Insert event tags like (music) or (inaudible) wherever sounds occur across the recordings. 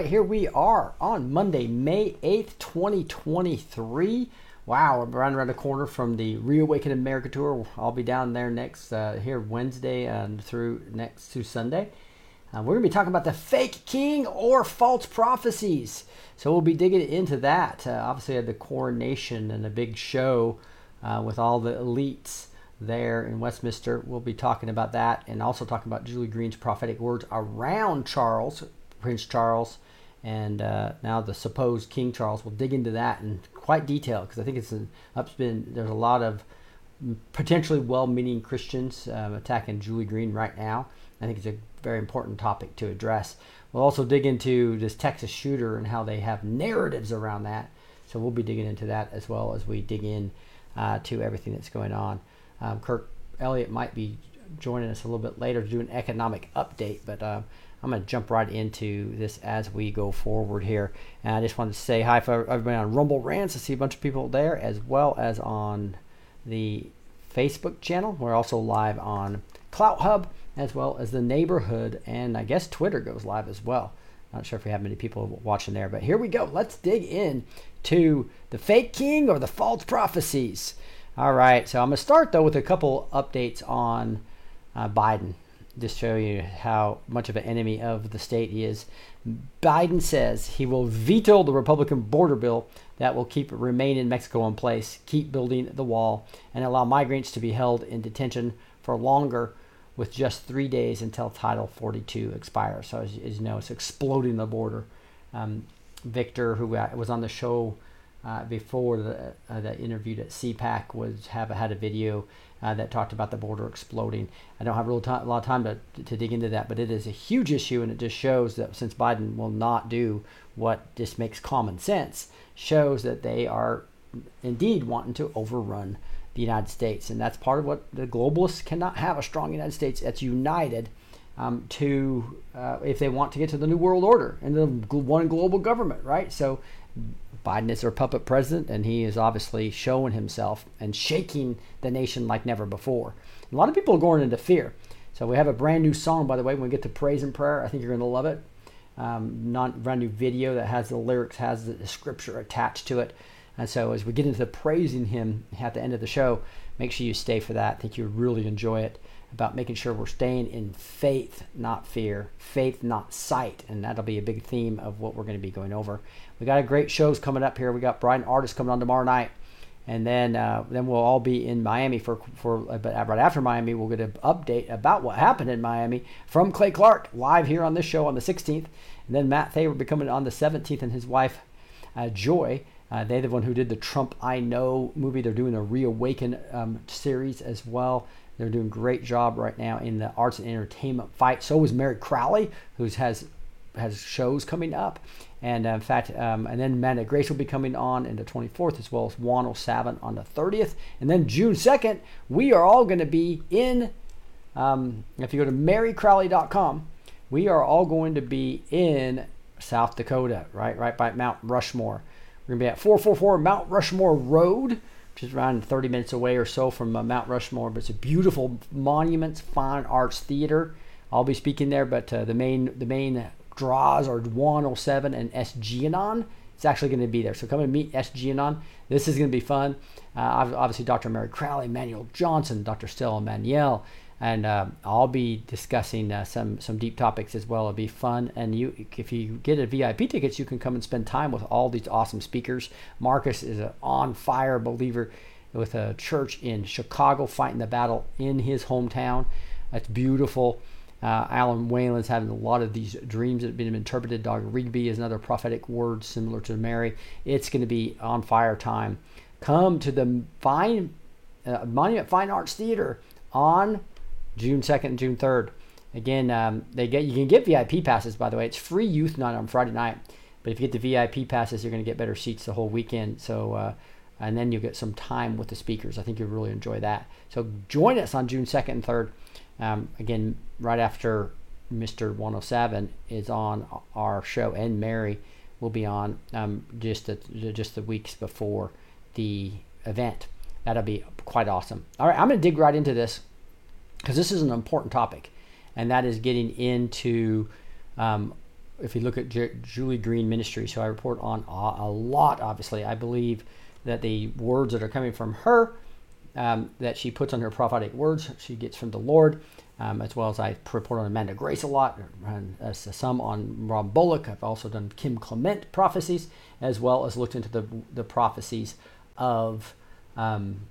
Right, here we are on Monday, May 8th, 2023. Wow, we're running around the corner from the Reawaken America tour. I'll be down there next, uh, here Wednesday and through next to Sunday. Uh, we're going to be talking about the fake king or false prophecies. So we'll be digging into that. Uh, obviously, at the coronation and a big show uh, with all the elites there in Westminster. We'll be talking about that and also talking about Julie Green's prophetic words around Charles, Prince Charles, and uh, now the supposed King Charles. We'll dig into that in quite detail because I think it's an upspin. There's a lot of potentially well-meaning Christians um, attacking Julie Green right now. I think it's a very important topic to address. We'll also dig into this Texas shooter and how they have narratives around that. So we'll be digging into that as well as we dig in uh, to everything that's going on. Um, Kirk Elliott might be joining us a little bit later to do an economic update, but um, I'm going to jump right into this as we go forward here. And I just wanted to say hi for everybody on Rumble Rants. I see a bunch of people there, as well as on the Facebook channel. We're also live on CloutHub, as well as the neighborhood, and I guess Twitter goes live as well. Not sure if we have many people watching there, but here we go. Let's dig in to the fake king or the false prophecies. All right, so I'm going to start though with a couple updates on uh, Biden, just show you how much of an enemy of the state he is. Biden says he will veto the Republican border bill that will keep remain in Mexico in place, keep building the wall, and allow migrants to be held in detention for longer with just three days until Title 42 expires. So, as, as you know, it's exploding the border. Um, Victor, who was on the show uh, before the, uh, that at CPAC, was have had a video uh, that talked about the border exploding. I don't have a, lot of time to, to dig into that, but it is a huge issue, and it just shows that since Biden will not do what just makes common sense, shows that they are indeed wanting to overrun the United States, and that's part of what the globalists cannot have a strong United States that's united um, to uh, if they want to get to the new world order and the one global government, right? So Biden is their puppet president, and he is obviously showing himself and shaking the nation like never before. A lot of people are going into fear. So we have a brand new song, by the way. When we get to praise and prayer, I think you're going to love it. Um, non brand new video that has the lyrics, has the scripture attached to it. And so as we get into the praising him at the end of the show, make sure you stay for that. I think you'll really enjoy it about making sure we're staying in faith, not fear, faith, not sight. And that'll be a big theme of what we're going to be going over. We got a great shows coming up here. We got Bryan Ardis coming on tomorrow night. And then, uh, then we'll all be in Miami for for. But right after Miami, we'll get an update about what happened in Miami from Clay Clark live here on this show on the 16th. And then Matt Thayer will be coming on the 17th, and his wife uh, Joy. Uh, they're the one who did the Trump I Know movie. They're doing a Reawaken um, series as well. They're doing great job right now in the arts and entertainment fight. So is Mary Crowley, who has has shows coming up. And uh, in fact, um, and then Amanda Grace will be coming on in the 24th, as well as Juan O'Savin on the 30th. And then June 2nd, we are all going to be in Um, if you go to marycrowley.com, we are all going to be in South Dakota, right, right by Mount Rushmore. We're going to be at 444 Mount Rushmore Road, which is around 30 minutes away or so from uh, Mount Rushmore. But it's a beautiful monuments, fine arts theater. I'll be speaking there, but uh, the main the main draws are 107 and SG It's actually going to be there. So come and meet SG This is going to be fun. Uh, obviously, Dr. Mary Crowley, Manuel Johnson, Dr. Stella Immanuel, and uh, I'll be discussing uh, some some deep topics as well. It'll be fun, and you if you get a VIP tickets, you can come and spend time with all these awesome speakers. Marcus is an on fire believer with a church in Chicago, fighting the battle in his hometown. That's beautiful. Uh, Alan Whalen's having a lot of these dreams that have been interpreted. Dog Rigby is another prophetic word similar to Mary. It's going to be on fire time. Come to the Fine uh, Monument Fine Arts Theater on June 2nd and June 3rd. Again, um, they get you can get VIP passes. By the way, it's free youth night on Friday night. But if you get the VIP passes, you're going to get better seats the whole weekend. So, uh, and then you'll get some time with the speakers. I think you'll really enjoy that. So join us on June 2nd and 3rd. Um, again, right after Mr. 107 is on our show, and Mary will be on um, just the, just the weeks before the event. That'll be quite awesome. All right, I'm going to dig right into this because this is an important topic, and that is getting into. Um, if you look at J- Julie Green Ministries, who I report on a, a, lot, obviously, I believe that the words that are coming from her, um, that she puts on her prophetic words, she gets from the Lord, um, as well as I report on Amanda Grace a lot, and uh, some on Robin Bullock. I've also done Kim Clement prophecies, as well as looked into the the prophecies of um,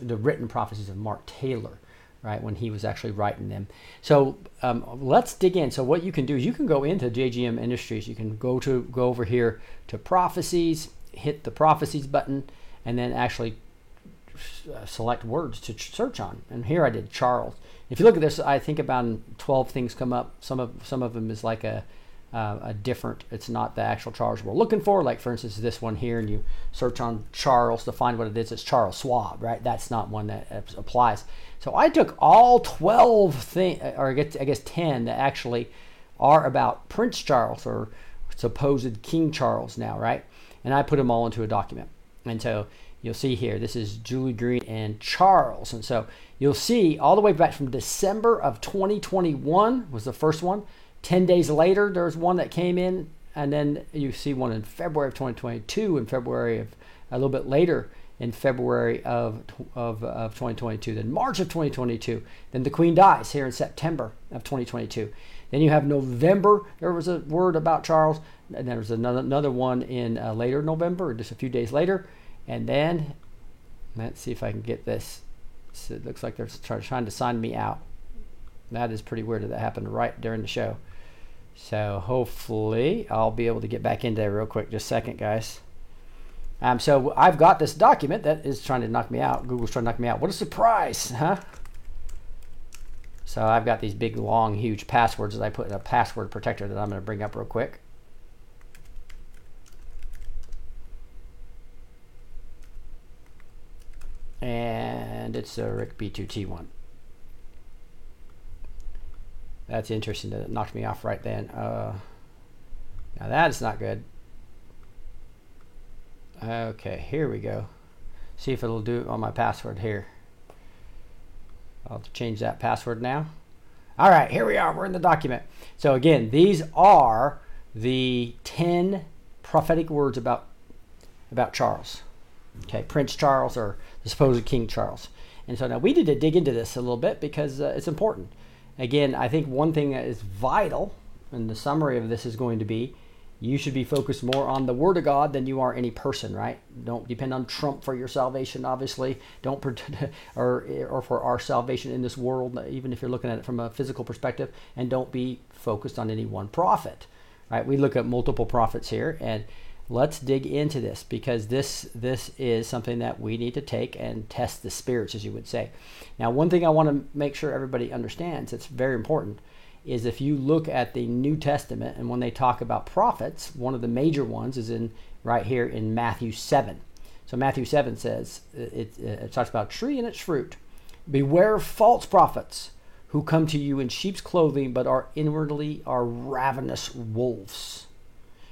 the written prophecies of Mark Taylor right, when he was actually writing them. So um, let's dig in. So what you can do is you can go into JGM Ministries. You can go to go over here to prophecies, hit the prophecies button, and then actually select words to search on. And here I did Charles. If you look at this, I think about 12 things come up. Some of some of them is like a uh, a different, it's not the actual Charles we're looking for. Like, for instance, this one here, and you search on Charles to find what it is, it's Charles Schwab, right? That's not one that applies. So I took all 12 things, or I guess, I guess 10 that actually are about Prince Charles or supposed King Charles now, right? And I put them all into a document. And so you'll see here, this is Julie Green and Charles. And so you'll see all the way back from December of 2021 was the first one 10 days later, there's one that came in, and then you see one in February of 2022, in February of a little bit later in February of, of, of 2022, then March of 2022, then the Queen dies here in September of 2022. Then you have November, there was a word about Charles, and there was another, another one in uh, later November, just a few days later. And then, let's see if I can get this. So it looks like they're trying to sign me out. That is pretty weird that that happened right during the show. So hopefully I'll be able to get back into there real quick. Just a second, guys. Um, so I've got this document that is trying to knock me out. Google's trying to knock me out. What a surprise, huh? So I've got these big, long, huge passwords that I put in a password protector that I'm going to bring up real quick. And it's a Rick B2T one. That's interesting that knocked me off right then. Uh, now that is not good. Okay, here we go. See if it'll do it on my password here. I'll change that password now. All right, here we are. We're in the document. So again, these are the 10 prophetic words about about Charles. Okay, Prince Charles or supposed King Charles. And so now we need to dig into this a little bit because uh, it's important. Again, I think one thing that is vital, and the summary of this is going to be you should be focused more on the Word of God than you are any person, right? Don't depend on Trump for your salvation, obviously. Don't (laughs) or or for our salvation in this world, even if you're looking at it from a physical perspective, and don't be focused on any one prophet, right? We look at multiple prophets here, and let's dig into this because this this is something that we need to take and test the spirits as you would say. Now one thing i want to make sure everybody understands it's very important is if you look at the new testament and when they talk about prophets one of the major ones is in right here in matthew 7 so matthew 7 says uh, it, it, it talks about tree and its fruit. Beware false prophets who come to you in sheep's clothing, but are inwardly are ravenous wolves.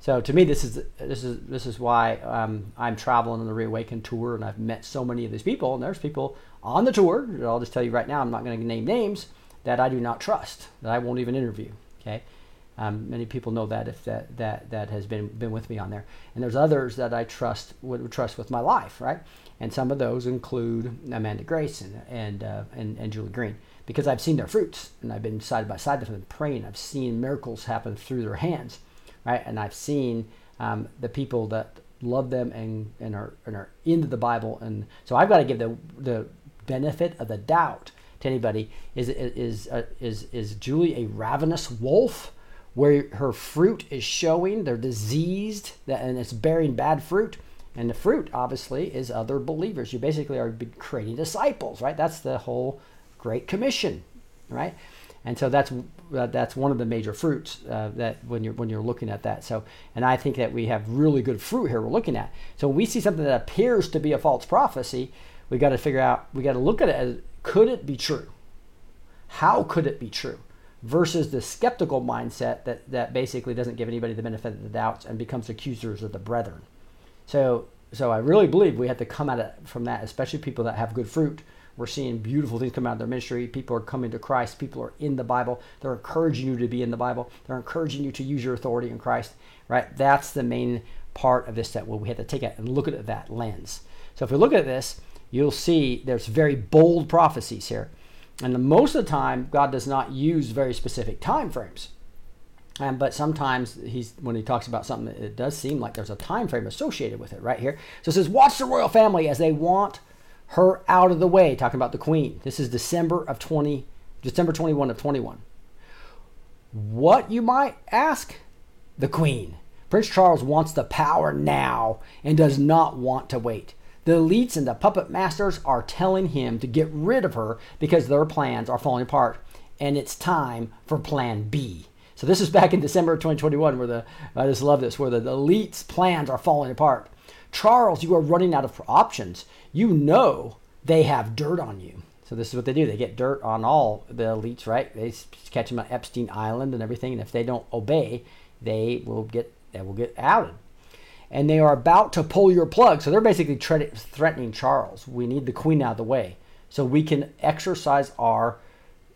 So to me, this is this is this is why um, I'm traveling on the Reawaken tour, and I've met so many of these people. And there's people on the tour. I'll just tell you right now, I'm not going to name names that I do not trust, that I won't even interview. Okay, um, many people know that if that that that has been been with me on there, and there's others that I trust would, would trust with my life, right? And some of those include Amanda Grace and and, uh, and and Julie Green because I've seen their fruits and I've been side by side with them praying. I've seen miracles happen through their hands, right? And I've seen um, the people that love them and, and are and are into the Bible, and so I've got to give the the benefit of the doubt to anybody. Is is uh, is is Julie a ravenous wolf? Where her fruit is showing, they're diseased, and it's bearing bad fruit. And the fruit, obviously, is other believers. You basically are creating disciples, right? That's the whole Great Commission, right? And so that's uh, that's one of the major fruits uh, that when you're when you're looking at that. So, and I think that we have really good fruit here we're looking at. So when we see something that appears to be a false prophecy, we got to figure out. We got to look at it as could it be true? How could it be true? Versus the skeptical mindset that that basically doesn't give anybody the benefit of the doubts and becomes accusers of the brethren. So so I really believe we have to come at it from that, especially people that have good fruit we're seeing beautiful things come out of their ministry. People are coming to Christ. People are in the Bible. They're encouraging you to be in the Bible. They're encouraging you to use your authority in Christ. Right? That's the main part of this that we have to take and look at that lens. So if we look at this, you'll see there's very bold prophecies here. And the, most of the time, God does not use very specific time frames. Um, but sometimes he's when he talks about something, it does seem like there's a time frame associated with it right here. So it says, "Watch the royal family as they want her out of the way, talking about the queen. This is December of 20, December 21 of 21. What you might ask? The queen. Prince Charles wants the power now and does not want to wait. The elites and the puppet masters are telling him to get rid of her because their plans are falling apart and it's time for plan B. So this is back in December of 2021 where the I just love this where the, the elites plans are falling apart. Charles, you are running out of options you know they have dirt on you. So this is what they do. They get dirt on all the elites, right? They catch them at Epstein Island and everything. And if they don't obey, they will get they will get outed. And they are about to pull your plug. So they're basically threatening Charles. We need the queen out of the way so we can exercise our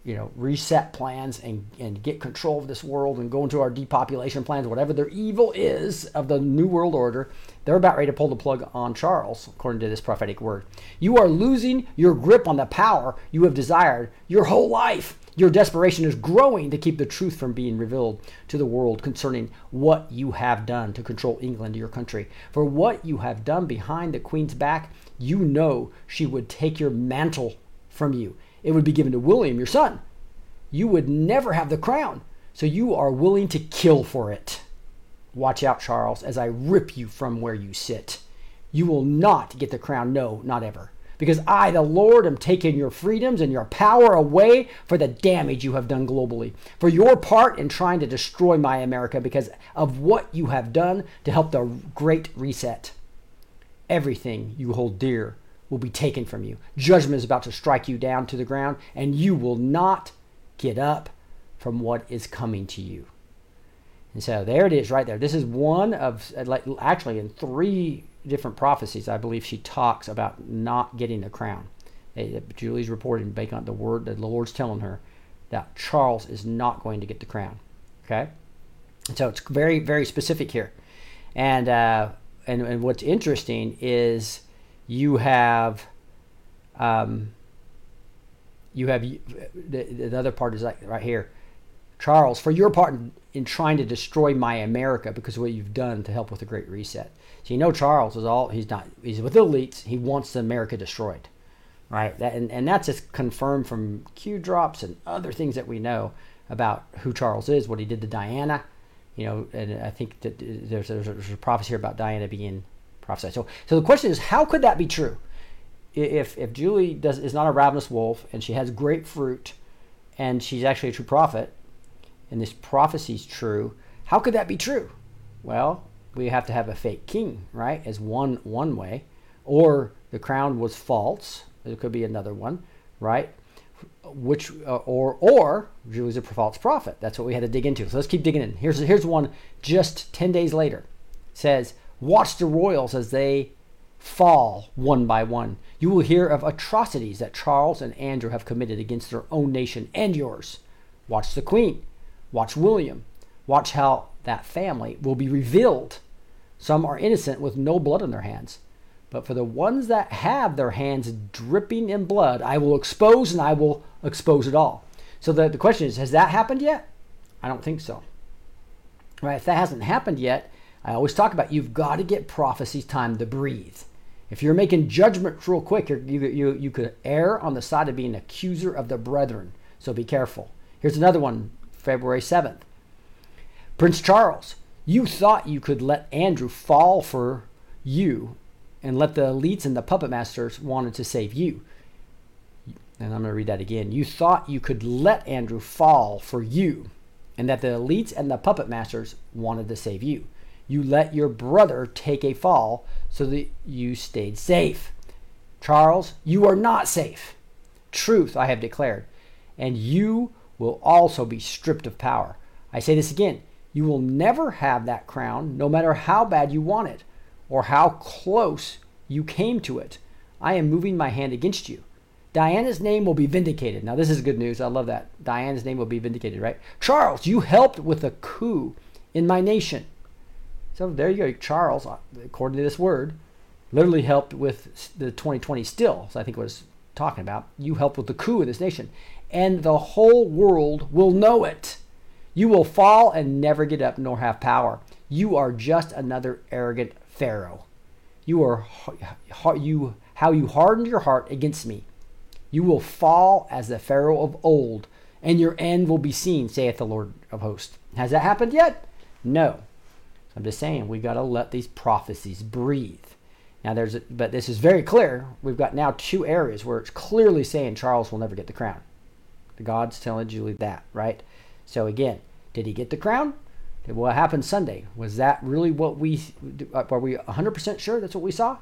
you know, reset plans and, and get control of this world and go into our depopulation plans, whatever their evil is of the New World Order, they're about ready to pull the plug on Charles, according to this prophetic word. You are losing your grip on the power you have desired your whole life. Your desperation is growing to keep the truth from being revealed to the world concerning what you have done to control England, your country. For what you have done behind the Queen's back, you know she would take your mantle from you it would be given to William, your son. You would never have the crown, so you are willing to kill for it. Watch out, Charles, as I rip you from where you sit. You will not get the crown, no, not ever. Because I, the Lord, am taking your freedoms and your power away for the damage you have done globally, for your part in trying to destroy my America because of what you have done to help the great reset. Everything you hold dear will be taken from you. Judgment is about to strike you down to the ground, and you will not get up from what is coming to you. And so there it is right there. This is one of, like, actually, in three different prophecies, I believe she talks about not getting the crown. Julie's reporting based on the word that the Lord's telling her that Charles is not going to get the crown. Okay? So it's very, very specific here. And, uh, and, and what's interesting is you have um, you have the, the other part is like right here. Charles for your part in, in, trying to destroy my america because of what you've done to help with the great reset. So you know charles is all he's not he's with the elites. He wants america destroyed right? That and, and that's just confirmed from q drops and other things that we know about who Charles is, what he did to Diana. You know, and I think that there's, there's, there's a prophecy here about Diana being So, so the question is, how could that be true? If if Julie does is not a ravenous wolf and she has great fruit, and she's actually a true prophet, and this prophecy is true, how could that be true? Well, we have to have a fake king, right? As one one way, or the crown was false. It could be another one, right? which uh, or or Julie's a false prophet. That's what we had to dig into. So let's keep digging in. Here's here's one just ten days later. Says, "Watch the royals as they fall one by one. You will hear of atrocities that Charles and Andrew have committed against their own nation and yours. Watch the Queen. Watch William. Watch how that family will be revealed. Some are innocent with no blood on their hands." But for the ones that have their hands dripping in blood, I will expose and I will expose it all. So the, the question is, has that happened yet? I don't think so. Right? If that hasn't happened yet, I always talk about you've got to get prophecies time to breathe. If you're making judgments real quick, you you, you could err on the side of being accuser of the brethren. So be careful. Here's another one, February 7th. Prince Charles, you thought you could let Andrew fall for you and let the elites and the puppet masters wanted to save you. And I'm going to read that again. You thought you could let Andrew fall for you, and that the elites and the puppet masters wanted to save you. You let your brother take a fall so that you stayed safe. Charles, you are not safe. Truth I have declared, and you will also be stripped of power. I say this again you will never have that crown, no matter how bad you want it or how close you came to it. I am moving my hand against you. Diana's name will be vindicated. Now, this is good news. I love that. Diana's name will be vindicated, right? Charles, you helped with a coup in my nation. So there you go. Charles, uh, according to this word, literally helped with the 2020 still. So I think it's talking about. You helped with the coup in this nation. And the whole world will know it. You will fall and never get up nor have power. You are just another arrogant Pharaoh. You are you how you hardened your heart against me. You will fall as the Pharaoh of old, and your end will be seen, saith the Lord of hosts. Has that happened yet? No. I'm just saying we got to let these prophecies breathe. Now there's a, but this is very clear. We've got now two areas where it's clearly saying Charles will never get the crown. The God's telling Julie that, right? So again, did he get the crown? what happened Sunday? Was that really what we are we 100% sure that's what we saw?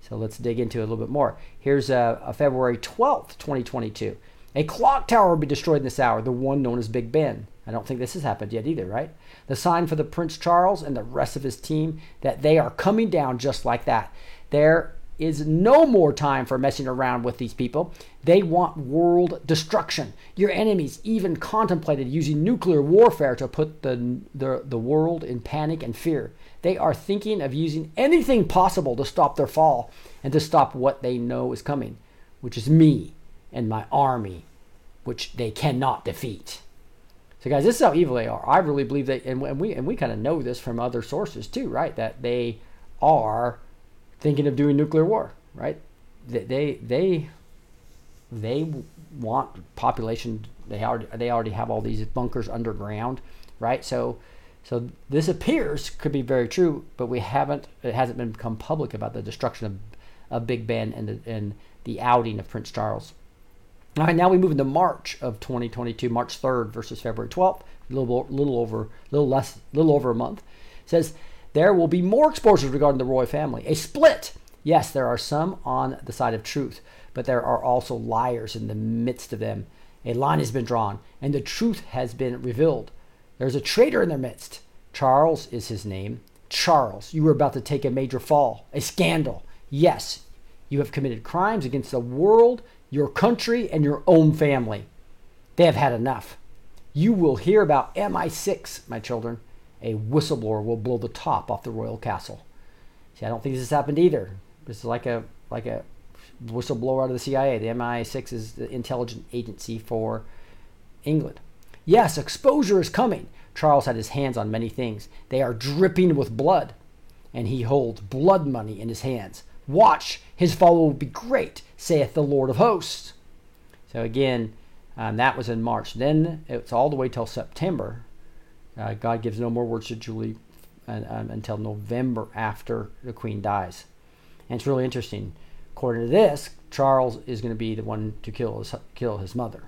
So let's dig into it a little bit more. Here's a, a February 12th, 2022. A clock tower will be destroyed in this hour, the one known as Big Ben. I don't think this has happened yet either, right? The sign for the Prince Charles and the rest of his team that they are coming down just like that. There is no more time for messing around with these people. They want world destruction. Your enemies even contemplated using nuclear warfare to put the, the, the world in panic and fear. They are thinking of using anything possible to stop their fall and to stop what they know is coming, which is me and my army, which they cannot defeat. So, guys, this is how evil they are. I really believe that, and we and we kind of know this from other sources too, right? That they are thinking of doing nuclear war, right? That They they they want population. They already they already have all these bunkers underground, right? So so this appears could be very true, but we haven't. It hasn't been become public about the destruction of, of Big Ben and the, and the outing of Prince Charles. All right, now we move into March of 2022, March 3rd versus February 12th, a little, little over, little less, little over a month. It says there will be more exposures regarding the Roy family. A split. Yes, there are some on the side of truth, but there are also liars in the midst of them. A line has been drawn, and the truth has been revealed. There's a traitor in their midst. Charles is his name. Charles, you are about to take a major fall, a scandal. Yes, you have committed crimes against the world, your country, and your own family. They have had enough. You will hear about MI6, my children. A whistleblower will blow the top off the royal castle. See, I don't think this has happened either. This is like a like a whistleblower out of the CIA. The MI6 is the intelligence agency for England. Yes, exposure is coming. Charles had his hands on many things. They are dripping with blood, and he holds blood money in his hands. Watch, his fall will be great, saith the Lord of hosts. So again, Um, that was in March. Then it's all the way till September. Uh, God gives no more words to Julie uh, um, until November after the queen dies. And it's really interesting. According to this, Charles is going to be the one to kill his kill his mother,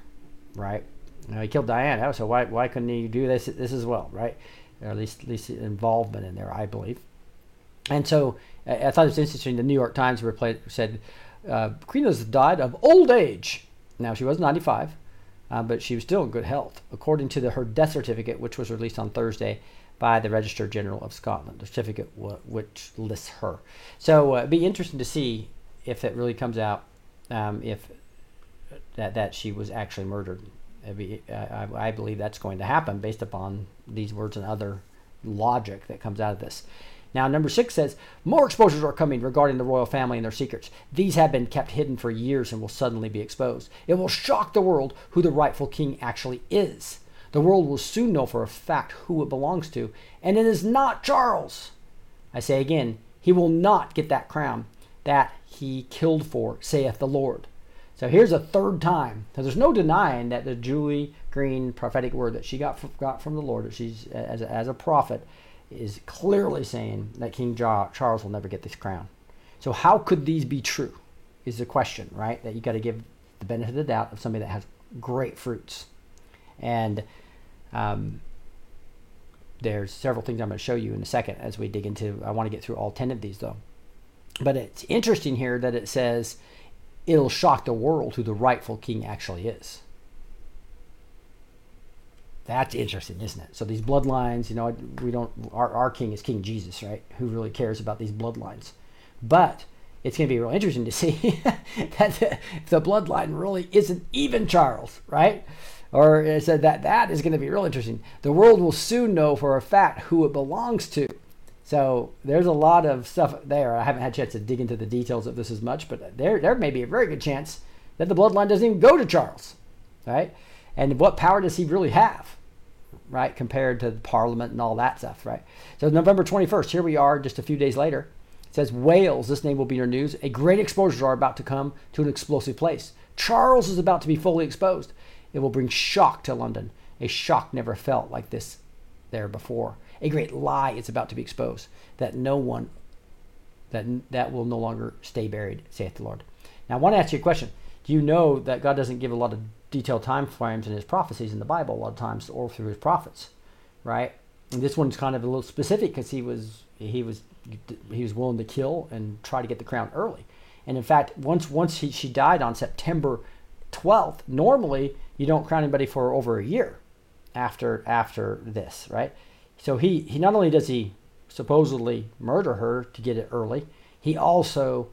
right? Now, he killed Diana, so why why couldn't he do this this as well, right? Or at least at least involvement in there, I believe. And so I, thought it was interesting. The New York Times replayed, said uh, Queen Elizabeth died of old age. Now she was 95, uh, but she was still in good health, according to the, her death certificate, which was released on Thursday by the Register General of Scotland. The certificate w- which lists her. So uh, it'd be interesting to see if it really comes out, um, if that that she was actually murdered. Be, I, I believe that's going to happen based upon these words and other logic that comes out of this. Now, number six says more exposures are coming regarding the royal family and their secrets. These have been kept hidden for years and will suddenly be exposed. It will shock the world who the rightful king actually is. The world will soon know for a fact who it belongs to, and it is not Charles. I say again, he will not get that crown that he killed for, saith the Lord. So here's a third time. So there's no denying that the Julie Green prophetic word that she got got from the Lord, she's as as a prophet, is clearly saying that King Charles will never get this crown. So how could these be true? Is the question, right? That you got to give the benefit of the doubt of somebody that has great fruits, and um, there's several things I'm going to show you in a second as we dig into. I want to get through all ten of these though. But it's interesting here that it says it'll shock the world who the rightful king actually is. That's interesting, isn't it? So these bloodlines, you know, we don't. Our, our king is King Jesus, right? Who really cares about these bloodlines? But it's going to be real interesting to (laughs) see that the, the, bloodline really isn't even Charles, right? Or uh, it said that that is going to be real interesting. The world will soon know for a fact who it belongs to. So there's a lot of stuff there. I haven't had a chance to dig into the details of this as much, but there there may be a very good chance that the bloodline doesn't even go to Charles, right? And what power does he really have, right, compared to the Parliament and all that stuff, right? So November 21st, here we are, just a few days later. It says Wales, this name will be in your news. A great exposures are about to come to an explosive place. Charles is about to be fully exposed. It will bring shock to London, a shock never felt like this there before. A great lie is about to be exposed that no one that that will no longer stay buried, saith the Lord. Now I want to ask you a question. Do you know that God doesn't give a lot of detailed time frames in his prophecies in the Bible a lot of times or through his prophets, right? And this one's kind of a little specific because he was he was he was willing to kill and try to get the crown early. And in fact, once once he, she died on September 12th, normally you don't crown anybody for over a year after after this, right? So he, he not only does he supposedly murder her to get it early, he also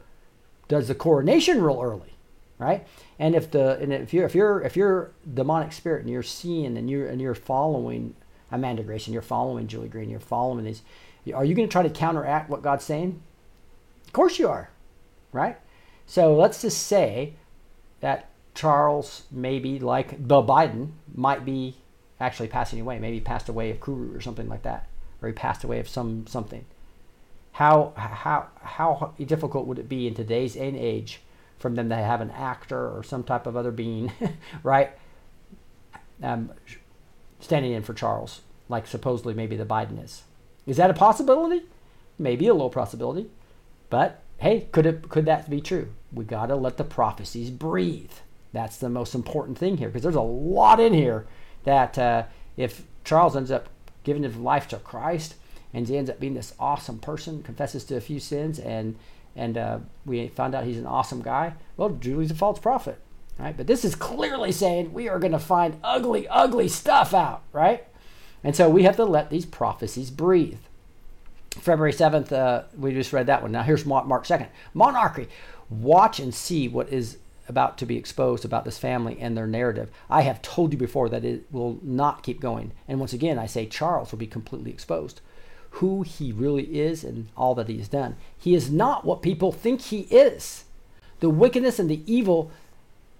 does the coronation real early, right? And if the and if you're if you're if you're demonic spirit and you're seeing and you're and you're following Amanda Grace and you're following Julie Green, you're following these, are you going to try to counteract what God's saying? Of course you are, right? So let's just say that Charles, maybe like the Biden, might be actually passing away. Maybe passed away of Kuru or something like that, or he passed away of some something. How how how difficult would it be in today's age from them to have an actor or some type of other being, (laughs) right, um, standing in for Charles, like supposedly maybe the Biden is. Is that a possibility? Maybe a low possibility, but hey, could it could that be true? We gotta let the prophecies breathe. That's the most important thing here because there's a lot in here that uh, if Charles ends up giving his life to Christ and he ends up being this awesome person, confesses to a few sins, and and uh, we found out he's an awesome guy, well, Julie's a false prophet, right? But this is clearly saying we are going to find ugly, ugly stuff out, right? And so we have to let these prophecies breathe. February 7th, uh, we just read that one. Now here's Mark 2nd. Monarchy. Watch and see what is about to be exposed about this family and their narrative. I have told you before that it will not keep going. And once again, I say Charles will be completely exposed. Who he really is and all that he has done. He is not what people think he is. The wickedness and the evil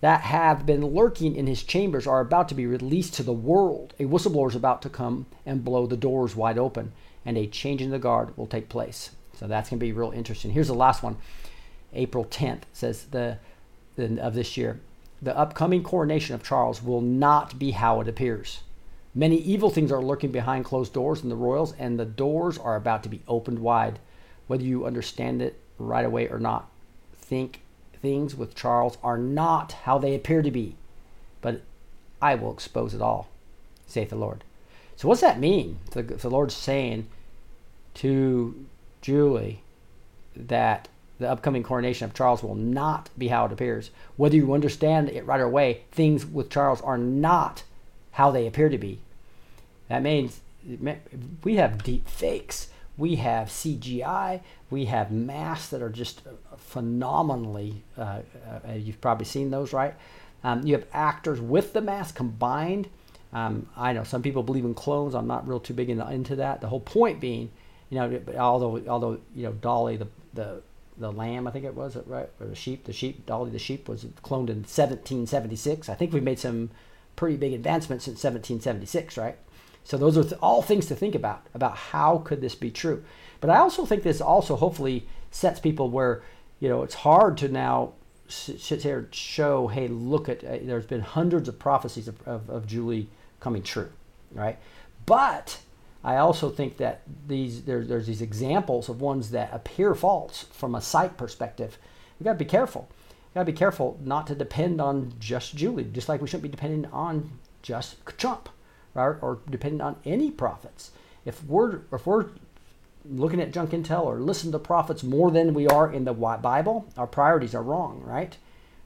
that have been lurking in his chambers are about to be released to the world. A whistleblower is about to come and blow the doors wide open, and a change in the guard will take place. So that's going to be real interesting. Here's the last one. April 10th says the of this year. the upcoming coronation of Charles will not be how it appears. Many evil things are lurking behind closed doors in the royals, and the doors are about to be opened wide. Whether you understand it right away or not, think things with Charles are not how they appear to be, but I will expose it all, saith the Lord. So, what's that mean? The, the Lord's saying to Julie that the upcoming coronation of Charles will not be how it appears. Whether you understand it right away, things with Charles are not how they appear to be. That means we have deep fakes, we have CGI, we have masks that are just phenomenally. Uh, uh, you've probably seen those, right? Um, you have actors with the mask combined. Um, I know some people believe in clones. I'm not real too big into, into that. The whole point being, you know, although although you know Dolly the the the lamb, I think it was, right? Or the sheep, the sheep, Dolly the sheep was cloned in 1776. I think we've made some pretty big advancements since 1776, right? So those are th- all things to think about about how could this be true. But I also think this also hopefully sets people where you know it's hard to now sit here show, hey, look at uh, there's been hundreds of prophecies of, of, of Julie coming true, right? But I also think that these there, there's these examples of ones that appear false from a sight perspective. We got to be careful. We got to be careful not to depend on just Julie, just like we shouldn't be depending on just Trump, right? Or depending on any prophets. If we're if we're looking at junk intel or listen to prophets more than we are in the Bible, our priorities are wrong, right?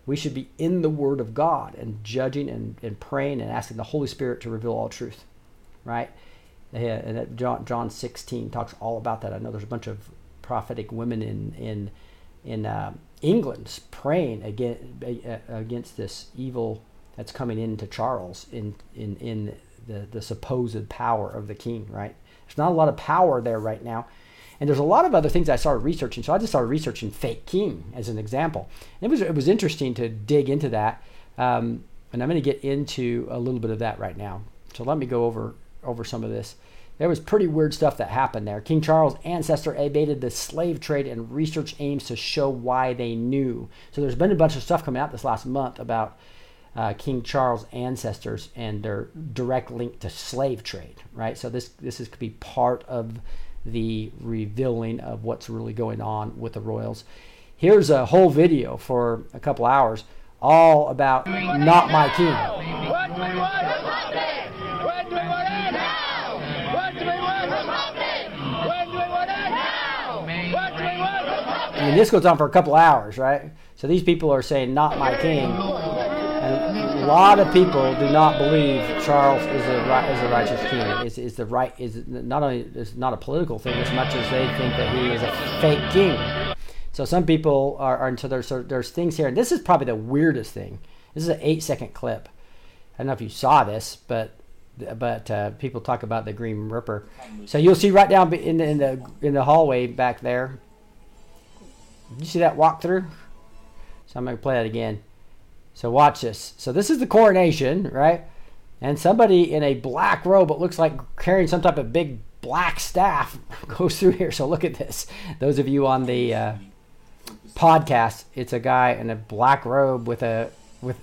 We should be in the Word of God and judging and, and praying and asking the Holy Spirit to reveal all truth, right? And John, John 16 talks all about that. I know there's a bunch of prophetic women in in in uh, England praying against against this evil that's coming into Charles in in in the the supposed power of the king. Right? There's not a lot of power there right now, and there's a lot of other things I started researching. So I just started researching fake king as an example. And it was it was interesting to dig into that, um, and I'm going to get into a little bit of that right now. So let me go over over some of this. There was pretty weird stuff that happened there. King Charles' ancestor abated the slave trade, and research aims to show why they knew. So there's been a bunch of stuff coming out this last month about uh, King Charles' ancestors and their direct link to slave trade, right? So this this is could be part of the revealing of what's really going on with the royals. Here's a whole video for a couple hours, all about not my king. I mean, this goes on for a couple hours, right? So these people are saying, "Not my king," and a lot of people do not believe Charles is a is a righteous king. Is is the right is not only is not a political thing as much as they think that he is a fake king. So some people are, are so there's there's things here, and this is probably the weirdest thing. This is an eight second clip. I don't know if you saw this, but but uh, people talk about the Grim Reaper. So you'll see right down in the in the in the hallway back there you see that walkthrough? So I'm to play that again. So watch this. So this is the coronation, right? And somebody in a black robe, it looks like carrying some type of big black staff, (laughs) goes through here. So look at this. Those of you on the uh, podcast, it's a guy in a black robe with a with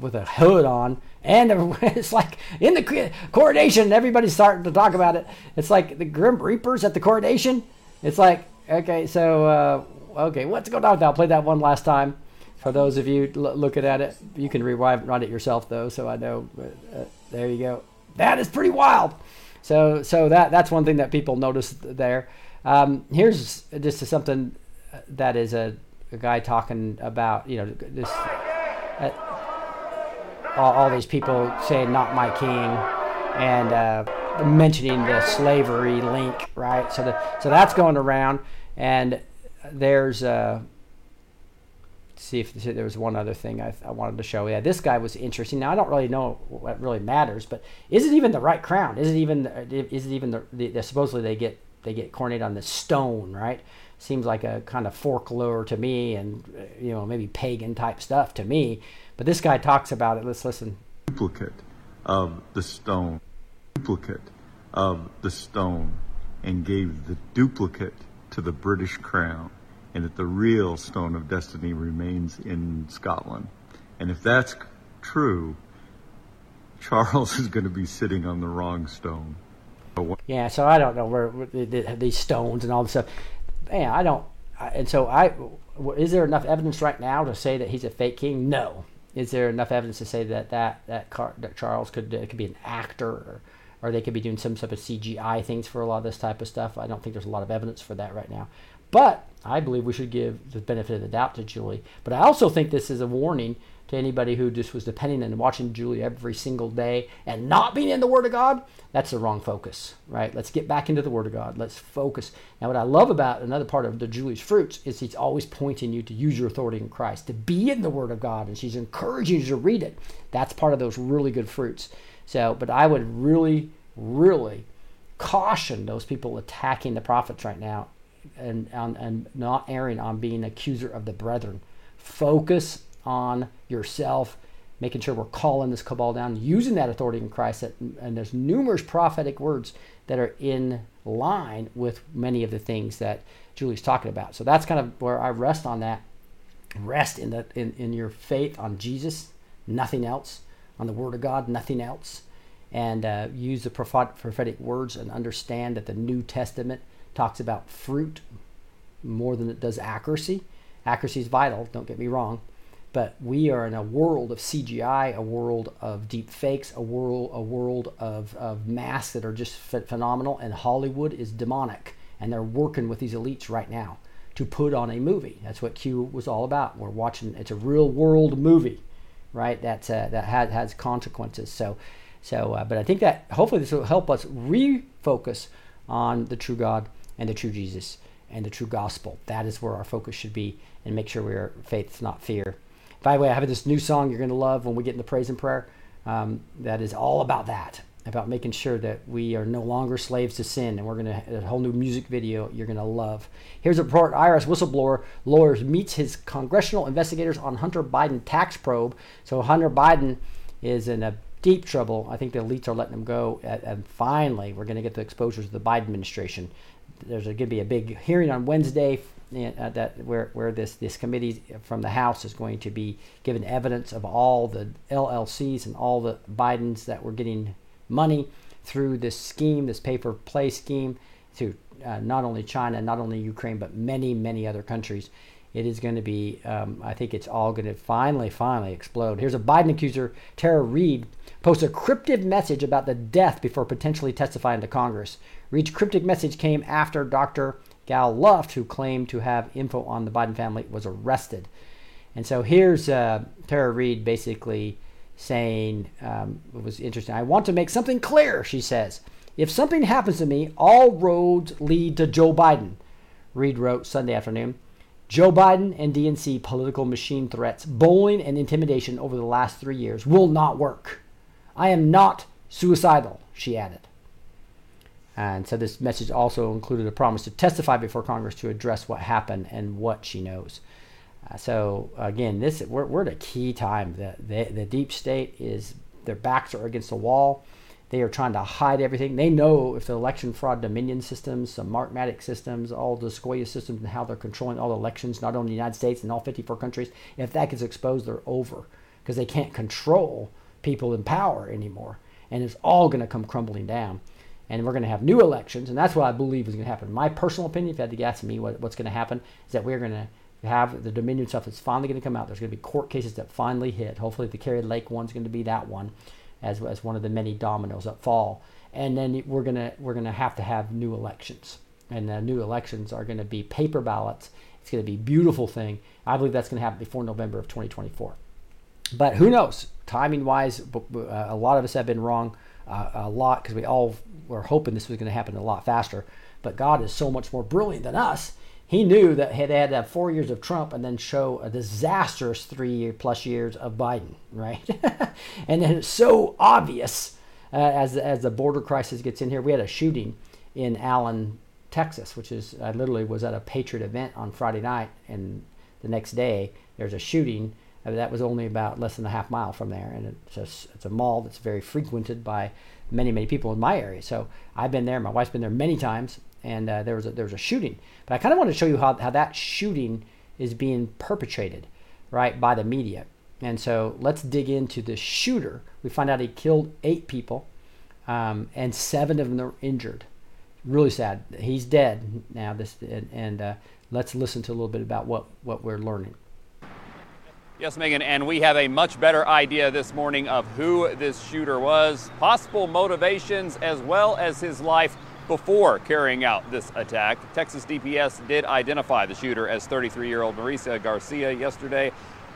with a hood on, and (laughs) it's like in the coronation. Everybody's starting to talk about it. It's like the Grim Reapers at the coronation. It's like okay, so uh, okay, what's going on with that? I'll play that one last time. For those of you l- looking at it, you can rewind it yourself though, so I know. Uh, there you go. That is pretty wild. So, so that that's one thing that people notice there. Um, here's just something that is a, a, guy talking about, you know, this. Uh, all, all, these people saying "not my king," and uh, mentioning the slavery link, right? So, the, so that's going around, and there's uh, see if there was one other thing I, I, wanted to show. Yeah, this guy was interesting. Now I don't really know what really matters, but is it even the right crown? Is it even is it even the, the, the supposedly they get they get coronated on the stone, right? Seems like a kind of folklore to me, and uh, you know maybe pagan type stuff to me. But this guy talks about it. Let's listen. Duplicate of the stone, duplicate of the stone, and gave the duplicate to the British crown and that the real Stone of Destiny remains in Scotland. And if that's true, Charles (laughs) is going to be sitting on the wrong stone. Yeah, so I don't know where, where the- the- these stones and all this stuff. Man, I don't. And so I, is there enough evidence right now to say that he's a fake king? No. Is there enough evidence to say that that that, Car, that Charles could uh, could be an actor or, or they could be doing some type of CGI things for a lot of this type of stuff? I don't think there's a lot of evidence for that right now. But I believe we should give the benefit of the doubt to Julie. But I also think this is a warning to anybody who just was depending on watching Julie every single day and not being in the Word of God. That's the wrong focus, right? Let's get back into the Word of God. Let's focus. Now, what I love about another part of the Julie's fruits is he's always pointing you to use your authority in Christ, to be in the Word of God, and she's encouraging you to read it. That's part of those really good fruits. So, but I would really, really caution those people attacking the prophets right now and, and, not erring on being accuser of the brethren. Focus on yourself, making sure we're calling this cabal down, using that authority in Christ. That, and there's numerous prophetic words that are in line with many of the things that Julie's talking about. So that's kind of where I rest on that. Rest in the in, in your faith on Jesus, nothing else, on the Word of God, nothing else, and uh, use the prophetic words and understand that the New Testament talks about fruit more than it does accuracy. Accuracy is vital, don't get me wrong, but we are in a world of CGI, a world of deep fakes, a world a world of, of masks that are just ph- phenomenal, and Hollywood is demonic, and they're working with these elites right now to put on a movie. That's what Q was all about. We're watching; it's a real world movie, right? That uh, that has has consequences. So, so, uh, but I think that hopefully this will help us refocus on the true God and the true Jesus and the true gospel. That is where our focus should be, and make sure we are faith, not fear. By the way, I have this new song you're going to love when we get into praise and prayer. Um, that is all about that, about making sure that we are no longer slaves to sin, and we're going to a whole new music video you're going to love. Here's a report: IRS whistleblower lawyers meets his congressional investigators on Hunter Biden tax probe. So Hunter Biden is in a deep trouble. I think the elites are letting him go, and- and finally, we're going to get the exposures of the Biden administration. There's going to be a big hearing on Wednesday uh, that where where this this committee from the House is going to be given evidence of all the LLCs and all the Bidens that were getting money through this scheme, this pay for play scheme, to uh, not only China, not only Ukraine, but many many other countries. It is going to be, um, I think it's all going to finally, finally explode. Here's a Biden accuser, Tara Reade, posts a cryptic message about the death before potentially testifying to Congress. Reade's cryptic message came after Dr. Gal Luft, who claimed to have info on the Biden family, was arrested. And so here's uh, Tara Reade basically saying, um, it was interesting. I want to make something clear, she says. If something happens to me, all roads lead to Joe Biden. Reade wrote Sunday afternoon. Joe Biden and DNC political machine threats, bullying, and intimidation over the last three years will not work. I am not suicidal, she added. And so this message also included a promise to testify before Congress to address what happened and what she knows. Uh, so again, this we're, we're at a key time. The, the the deep state is their backs are against the wall. They are trying to hide everything. They know if the election fraud dominion systems, Smartmatic systems, all the Sequoia systems, and how they're controlling all elections, not only in the United States and all 54 countries, if that gets exposed, they're over because they can't control people in power anymore, and it's all going to come crumbling down. And we're going to have new elections, and that's what I believe is going to happen. My personal opinion, if you had to ask me what, what's going to happen, is that we're going to have the Dominion stuff that's finally going to come out. There's going to be court cases that finally hit. Hopefully, the Kari Lake one's going to be that one, as as one of the many dominoes that fall. And then we're gonna we're gonna have to have new elections, and the new elections are going to be paper ballots. It's going to be a beautiful thing. I believe that's going to happen before November of 2024. But who knows? Timing wise, a lot of us have been wrong uh, a lot because we all were hoping this was going to happen a lot faster. But God is so much more brilliant than us. He knew that they had to have four years of Trump and then show a disastrous three plus years of Biden, right? (laughs) and then it's so obvious uh, as as the border crisis gets in here. We had a shooting in Allen, Texas, which is I literally was at a Patriot event on Friday night, and the next day there's a shooting uh, that was only about less than a half mile from there, and it's a, it's a mall that's very frequented by many many people in my area. So I've been there. My wife's been there many times, and uh, there was a, there was a shooting. But I kind of want to show you how how that shooting is being perpetrated, right, by the media. And so let's dig into the shooter. We find out he killed eight people, um, and seven of them are injured. Really sad. He's dead now. This and, and uh, let's listen to a little bit about what what we're learning. Yes, Megan, and we have a much better idea this morning of who this shooter was, possible motivations, as well as his life before carrying out this attack. Texas DPS did identify the shooter as 33 year old Mauricio Garcia yesterday.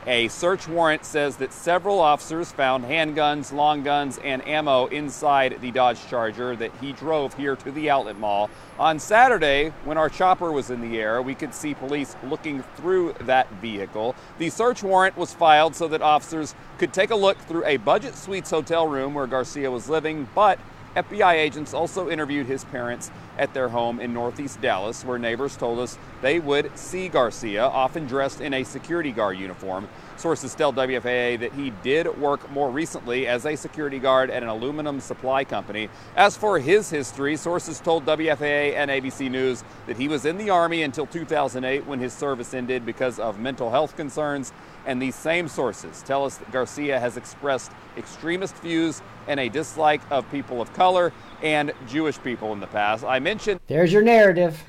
A search warrant says that several officers found handguns, long guns, and ammo inside the Dodge Charger that he drove here to the outlet mall. On Saturday, when our chopper was in the air, we could see police looking through that vehicle. The search warrant was filed so that officers could take a look through a budget suites hotel room where Garcia was living, but FBI agents also interviewed his parents at their home in northeast Dallas, where neighbors told us they would see Garcia, often dressed in a security guard uniform. Sources tell WFAA that he did work more recently as a security guard at an aluminum supply company. As for his history, sources told WFAA and ABC News that he was in the Army until 2008 when his service ended because of mental health concerns. And these same sources tell us that Garcia has expressed extremist views and a dislike of people of color and Jewish people in the past. I mentioned. There's your narrative.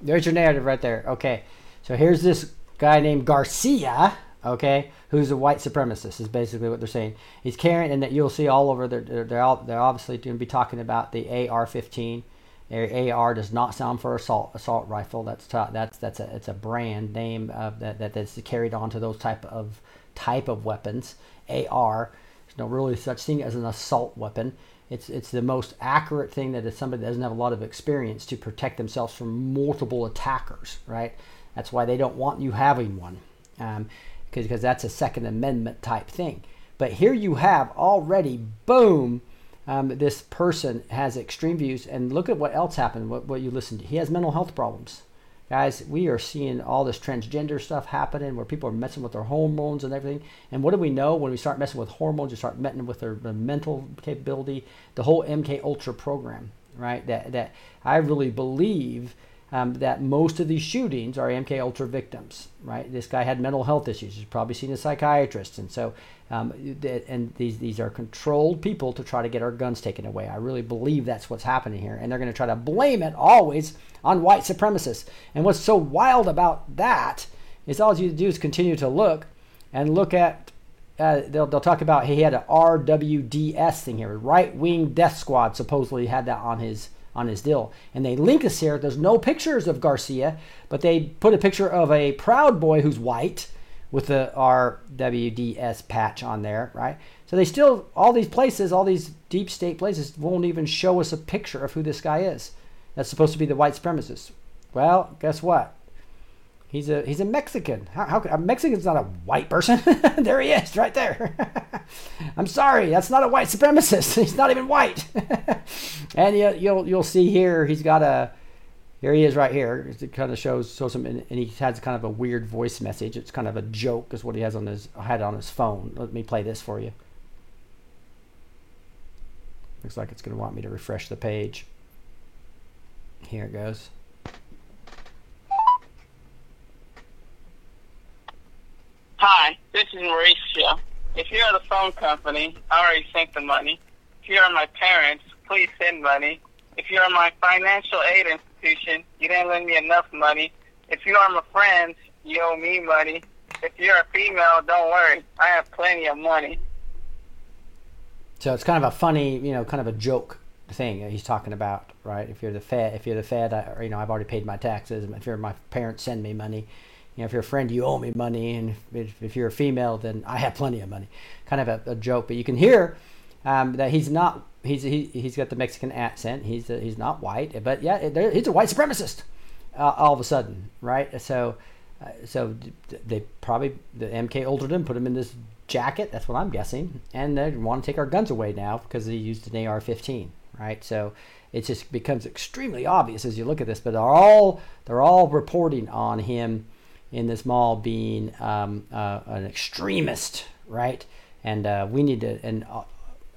There's your narrative right there. Okay. So here's this guy named Garcia, okay, who's a white supremacist, is basically what they're saying. He's carrying, and that you'll see all over, they're, they're, all, they're obviously going to be talking about the AR 15. AR does not sound for assault assault rifle. That's t- that's that's a it's a brand name of that, that that's carried on to those type of type of weapons. AR, there's no really such thing as an assault weapon. It's it's the most accurate thing that is somebody that doesn't have a lot of experience to protect themselves from multiple attackers. Right. That's why they don't want you having one, um, because because that's a Second Amendment type thing. But here you have already boom um, this person has extreme views. And look at what else happened, what, what you listened to. He has mental health problems. Guys, we are seeing all this transgender stuff happening where people are messing with their hormones and everything. And what do we know when we start messing with hormones? You start messing with their, their mental capability. The whole MK Ultra program, right? That that I really believe um, that most of these shootings are MK Ultra victims, right? This guy had mental health issues. He's probably seen a psychiatrist, and so um, and these these are controlled people to try to get our guns taken away. I really believe that's what's happening here, and they're going to try to blame it always on white supremacists. And what's so wild about that is all you do is continue to look and look at. Uh, they'll, they'll talk about he had an RWDS thing here, right wing death squad supposedly had that on his on his deal. And they link us here. There's no pictures of Garcia, but they put a picture of a Proud Boy who's white with the RWDS patch on there, right? So they still, all these places, all these deep state places won't even show us a picture of who this guy is. That's supposed to be the white supremacist. Well, guess what? He's a he's a Mexican. How, how a Mexican's not a white person? (laughs) there he is, right there. (laughs) I'm sorry, that's not a white supremacist. (laughs) He's not even white. and you, you'll you'll see here he's got a here he is right here. It kind of shows shows him, and, he has kind of a weird voice message. It's kind of a joke, is what he has on his had on his phone. Let me play this for you. Looks like it's going to want me to refresh the page. Here it goes. Hi, this is Mauricio. If you're the phone company, I already sent the money. If you're my parents, please send money. If you're my financial aid institution, you didn't lend me enough money. If you are my friends, you owe me money. If you're a female, don't worry. I have plenty of money. So it's kind of a funny, you know, kind of a joke thing he's talking about, right? If you're the Fed, if you're the Fed, I, you know, I've already paid my taxes. If you're my parents, send me money you know, if you're a friend, you owe me money, and if, if you're a female, then I have plenty of money. Kind of a, a joke, but you can hear um, that he's not. He's he, he's got the Mexican accent. He's a, he's not white, but yeah, he's a white supremacist. Uh, all of a sudden, right? So, uh, so they probably the MK Ultra put him in this jacket. That's what I'm guessing, and they want to take our guns away now because he used an AR-15, right? So it just becomes extremely obvious as you look at this. But they're all they're all reporting on him in this mall being um, uh, an extremist, right? And uh, we need to, and uh,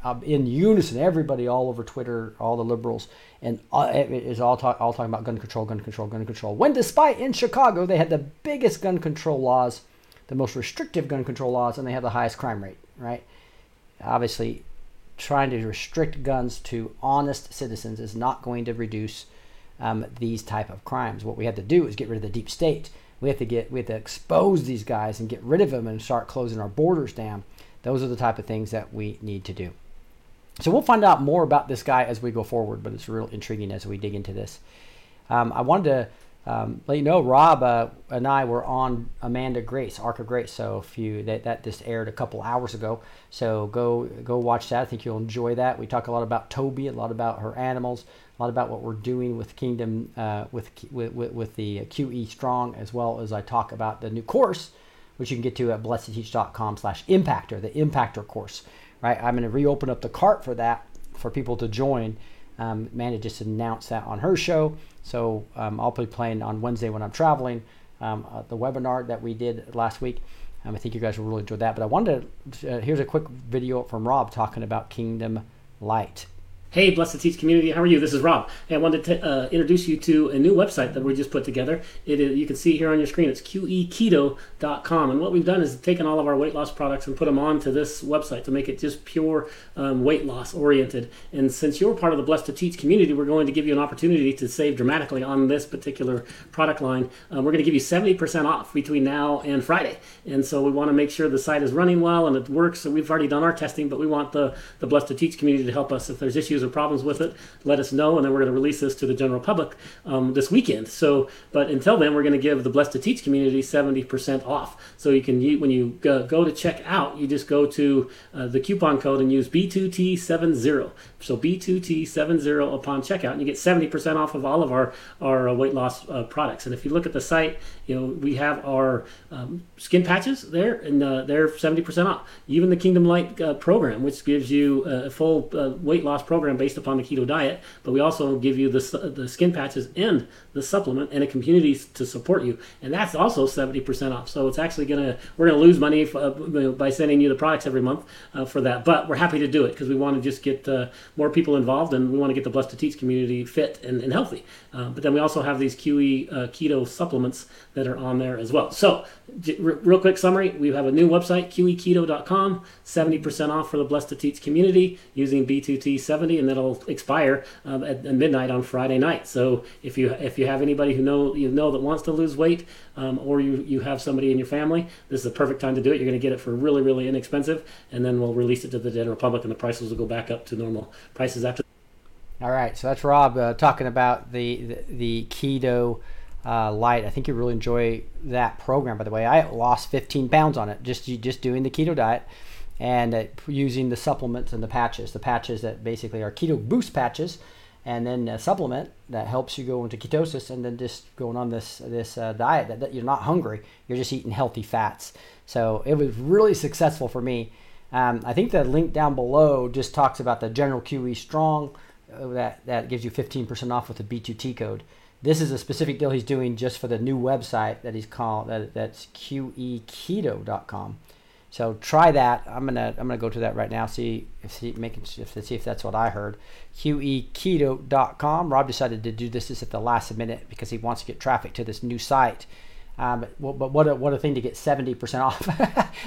uh in unison, everybody all over Twitter, all the liberals, and uh, it is all, talk, all talking about gun control, gun control, gun control. When despite in Chicago, they had the biggest gun control laws the most restrictive gun control laws and they have the highest crime rate, right? Obviously, trying to restrict guns to honest citizens is not going to reduce um, these type of crimes. What we have to do is get rid of the deep state. We have to get we have to expose these guys and get rid of them and start closing our borders down. Those are the type of things that we need to do. So we'll find out more about this guy as we go forward, but it's real intriguing as we dig into this. Um, I wanted to um, let you know, Rob uh, and I were on Amanda Grace, Ark of Grace. So if you that, that just aired a couple hours ago, so go go watch that. I think you'll enjoy that. We talk a lot about Toby, a lot about her animals, a lot about what we're doing with Kingdom, uh, with, with with the QE Strong, as well as I talk about the new course, which you can get to at blessed2teach.com/impactor, the Impactor course. Right, I'm going to reopen up the cart for that for people to join. Um, Amanda just announced that on her show. So um, I'll be playing on Wednesday when I'm traveling. Um, uh, the webinar that we did last week. Um, I think you guys will really enjoy that. But I wanted to, uh, here's a quick video from Rob talking about Kingdom Light. Hey, Blessed to Teach community, how are you? This is Rob. Hey, I wanted to uh, introduce you to a new website that we just put together. It is, you can see here on your screen. It's qeketo.com, and what we've done is taken all of our weight loss products and put them onto this website to make it just pure um, weight loss oriented. And since you're part of the Blessed to Teach community, we're going to give you an opportunity to save dramatically on this particular product line. Um, we're going to give you 70% off between now and Friday, and so we want to make sure the site is running well and it works. So we've already done our testing, but we want the the Blessed to Teach community to help us if there's issues or problems with it, let us know, and then we're going to release this to the general public um, this weekend. So, but until then, we're going to give the Blessed to Teach community 70% off. So you can, when you go, to check out, you just go to uh, the coupon code and use B2T70. So B2T70 upon checkout, and you get 70% off of all of our, our uh, weight loss uh, products. And if you look at the site, you know, we have our um, skin patches there, and uh, they're 70% off. Even the Kingdom Light uh, program, which gives you a full uh, weight loss program based upon the keto diet, but we also give you the, the skin patches and the supplement and a community to support you, and that's also 70% off. So it's actually gonna we're gonna lose money uh, by sending you the products every month uh, for that, but we're happy to do it because we want to just get uh, more people involved and we want to get the Blessed to Teach community fit and, and healthy. Uh, but then we also have these QE uh, keto supplements that are on there as well. So real quick summary: we have a new website qeketo.com, 70% off for the Blessed to Teach community using B2T70, and that'll expire um, at, at midnight on Friday night. So if you if you have anybody who know you know that wants to lose weight, um, or you you have somebody in your family, this is a perfect time to do it. You're going to get it for really really inexpensive, and then we'll release it to the general public, and the prices will go back up to normal prices after. All right, so that's Rob uh, talking about the the, the keto. Uh, light. I think you really enjoy that program. By the way, I lost 15 pounds on it just just doing the keto diet and uh, using the supplements and the patches. The patches that basically are keto boost patches and then a supplement that helps you go into ketosis and then just going on this this uh, diet that, that, you're not hungry you're just eating healthy fats so it was really successful for me um, i think the link down below just talks about the general qe strong uh, that that gives you 15% off with the b2t code this is a specific deal he's doing just for the new website that he's called that, that's qeketo.com so try that. I'm gonna I'm gonna go to that right now. See if see making see if that's what I heard. QEketo.com. Rob decided to do this just at the last minute because he wants to get traffic to this new site. Um, but, but what a, what a thing to get 70% off,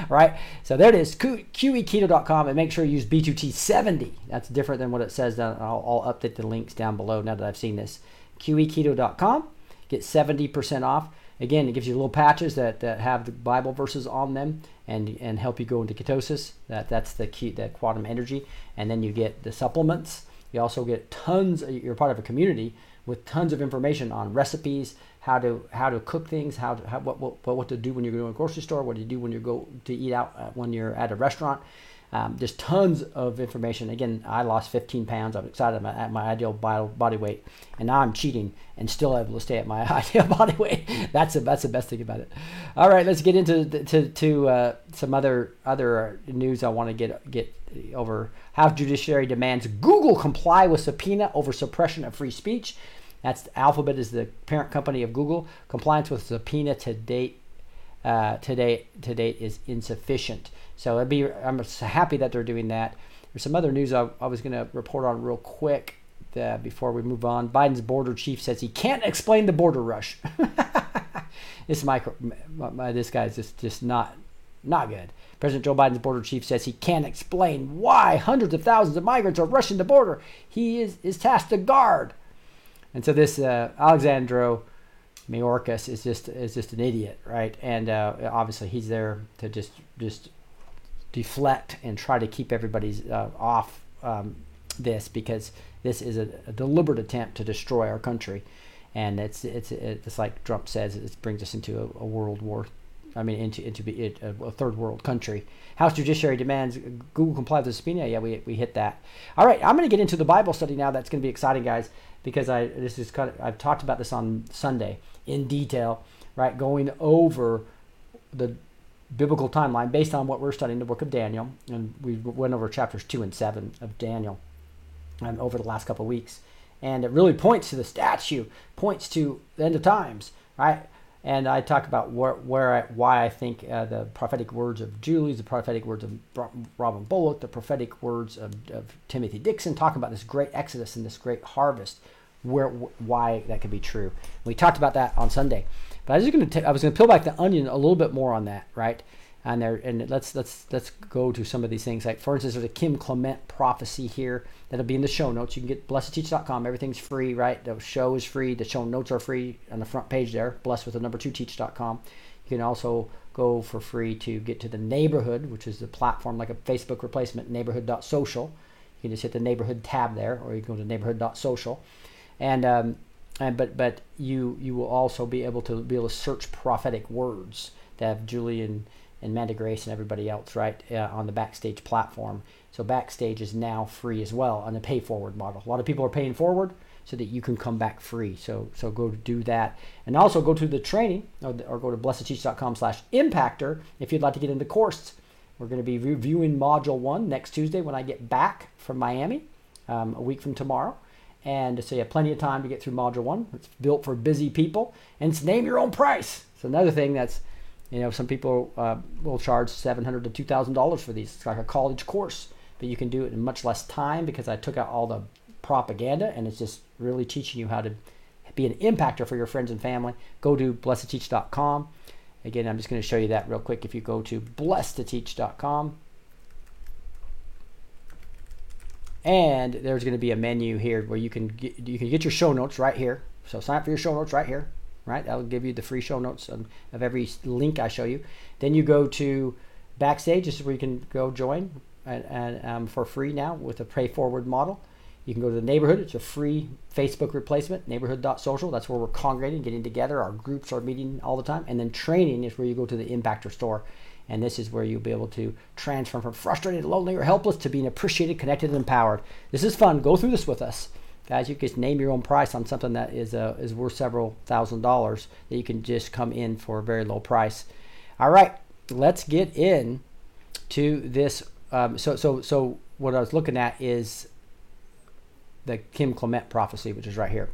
(laughs) right? So there it is, QEketo.com, and make sure you use B2T70. That's different than what it says. I'll, I'll update the links down below now that I've seen this. QEketo.com, get 70% off. Again, it gives you little patches that, that have the Bible verses on them and and help you go into ketosis. That that's the key, the quantum energy. And then you get the supplements. You also get tons. Uh, you're part of a community with tons of information on recipes, how to how to cook things, how to how, what, what what to do when you're going to a grocery store, what you do when you go to eat out uh, when you're at a restaurant. Um, just tons of information. Again, I lost 15 pounds. I'm excited at my ideal body weight, and now I'm cheating and still able to stay at my (laughs) ideal body weight. That's the that's the best thing about it. All right, let's get into to to uh, some other other news. I want to get get over how judiciary demands Google comply with subpoena over suppression of free speech. That's Alphabet is the parent company of Google. Compliance with subpoena to date uh, to date to date is insufficient. So it'd be, I'm happy that they're doing that. There's some other news I, I was going to report on real quick before we move on. Biden's border chief says he can't explain the border rush. (laughs) this micro, my, my, this guy's just just not not good. President Joe Biden's border chief says he can't explain why hundreds of thousands of migrants are rushing the border. He is is tasked to guard. And so this uh, Alejandro Mayorkas is just is just an idiot, right? And uh, obviously he's there to just just deflect and try to keep everybody's uh, off um, this because this is a, a, deliberate attempt to destroy our country, and it's it's it's like Trump says it brings us into a, a world war. I mean, into into a, a third world country. House Judiciary demands Google comply with the subpoena. Yeah, we, we hit that. All right, I'm going to get into the Bible study now. That's going to be exciting, guys, because I this is kind of I've talked about this on Sunday in detail, right? Going over the biblical timeline based on what we're studying the book of Daniel, and we went over chapters two and seven of Daniel um, over the last couple of weeks, and it really points to the statue, points to the end of times, right? And I talk about where, where I, why I think uh, the prophetic words of Julius, the prophetic words of Robin Bullock, the prophetic words of, of Timothy Dixon talk about this great exodus and this great harvest, where why that could be true. We talked about that on Sunday. But I was going to I was going to peel back the onion a little bit more on that, right? And there and let's let's let's go to some of these things. Like for instance, there's a Kim Clement prophecy here that'll be in the show notes. You can get blessed2teach.com. Everything's free, right? The show is free. The show notes are free on the front page there. Blessed with the number two teach.com. You can also go for free to get to the neighborhood, which is the platform like a Facebook replacement, neighborhood.social. You can just hit the neighborhood tab there, or you can go to neighborhood.social. And um, and but but you you will also be able to be able to search prophetic words that have Julian and Amanda Grace and everybody else right uh, on the Backstage platform. So Backstage is now free as well on the pay forward model. A lot of people are paying forward so that you can come back free. So so go do that, and also go to the training or, or go to blessed2teach.com/impactor if you'd like to get into the course. We're going to be reviewing Module One next Tuesday when I get back from Miami, um, a week from tomorrow. And so you have plenty of time to get through Module 1. It's built for busy people. And it's name your own price. So another thing that's, you know, some people uh, will charge 700 to $2,000 for these. It's like a college course. But you can do it in much less time because I took out all the propaganda and it's just really teaching you how to be an impactor for your friends and family. Go to blessed2teach.com. Again, I'm just going to show you that real quick. If you go to blessed2teach.com, and there's going to be a menu here where you can get, you can get your show notes right here. So sign up for your show notes right here, right? That'll give you the free show notes of, of every link I show you. Then you go to Backstage. This is where you can go join and, and um, for free now with a pay forward model. You can go to the neighborhood. It's a free Facebook replacement, neighborhood.social. That's where we're congregating, getting together. Our groups are meeting all the time. And then training is where you go to the Impactor store and this is where you'll be able to transform from frustrated, lonely, or helpless to being appreciated, connected, and empowered. This is fun. Go through this with us. Guys, you can just name your own price on something that is uh, is worth several thousand dollars that you can just come in for a very low price. All right, let's get in to this. Um, so, so, so what I was looking at is the Kim Clement prophecy, which is right here.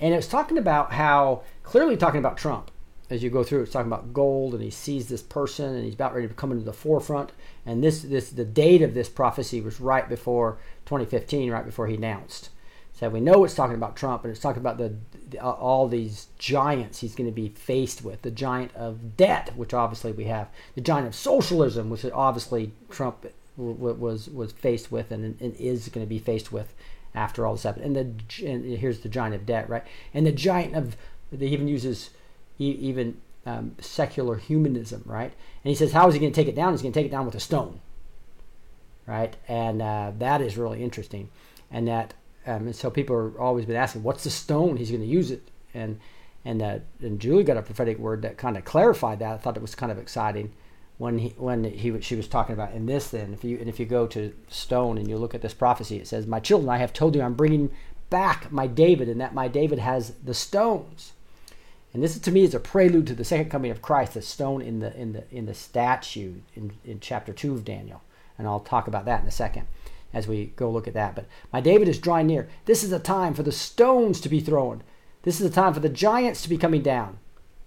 And it's talking about how, clearly talking about Trump as you go through, it's talking about gold, and he sees this person, and he's about ready to come into the forefront. And this, this, the date of this prophecy was right before 2015, right before he announced. So we know it's talking about Trump, and it's talking about the, the uh, all these giants he's going to be faced with. The giant of debt, which obviously we have. The giant of socialism, which obviously Trump was was faced with, and, and is going to be faced with after all this happened. And the and here's the giant of debt, right? And the giant of they even uses even um, secular humanism, right? And he says, how is he going to take it down? He's going to take it down with a stone, right? And uh, that is really interesting. And that, um, and so people are always been asking, what's the stone he's going to use it? And and uh, and Julie got a prophetic word that kind of clarified that. I thought it was kind of exciting when he when he she was talking about in this. Then, if you and if you go to Stone and you look at this prophecy, it says, "My children, I have told you, I'm bringing back my David, and that my David has the stones." And this to me is a prelude to the second coming of Christ, the stone in the in the in the statue in, in chapter two of Daniel. And I'll talk about that in a second as we go look at that. But my David is drawing near. This is a time for the stones to be thrown. This is a time for the giants to be coming down.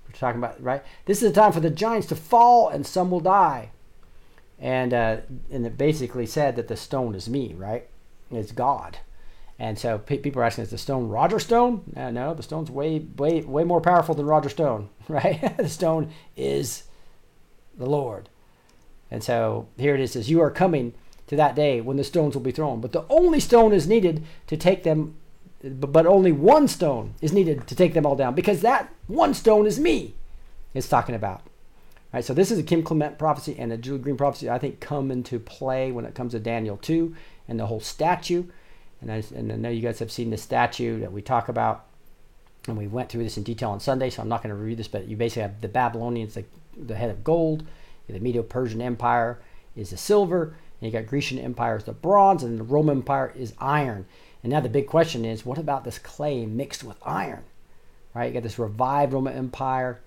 We're talking about right. This is a time for the giants to fall, and some will die. And uh, and it basically said that the stone is me, right? It's God, And so people are asking, is the stone Roger Stone? No, no, the stone's way, way, way more powerful than Roger Stone, (laughs) right? the stone is the Lord. And so here it is, says, you are coming to that day when the stones will be thrown. But the only stone is needed to take them, but only one stone is needed to take them all down because that one stone is me. It's talking about. All right, so this is a Kim Clement prophecy and a Julie Green prophecy. I think come into play when it comes to Daniel two and the whole statue. And I, and I know you guys have seen the statue that we talk about, and we went through this in detail on Sunday. So I'm not going to review this, but you basically have the Babylonians, the, the head of gold, the Medo-Persian Empire is the silver, and you got Grecian Empire is the bronze, and the Roman Empire is iron. And now the big question is, what about this clay mixed with iron? Right? You got this revived Roman Empire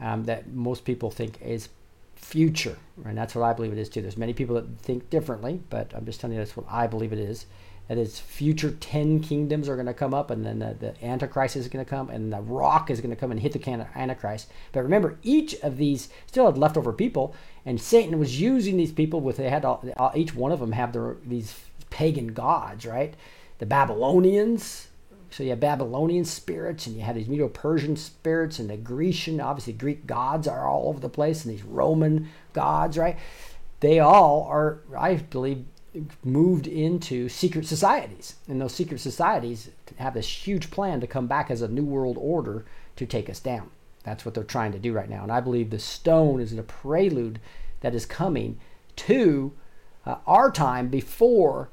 um, that most people think is future, and that's what I believe it is too. There's many people that think differently, but I'm just telling you that's what I believe it is. That is, future ten kingdoms are going to come up, and then the, the Antichrist is going to come, and the rock is going to come and hit the can- Antichrist. But remember, each of these still had leftover people, and Satan was using these people with they had all, each one of them have their these pagan gods, right? The Babylonians, so you have Babylonian spirits, and you have these Medo-Persian spirits, and the Grecian, obviously Greek gods are all over the place, and these Roman gods, right? They all are, I believe, moved into secret societies, and those secret societies have this huge plan to come back as a new world order to take us down. That's what they're trying to do right now, and I believe the stone is a prelude that is coming to uh, our time before,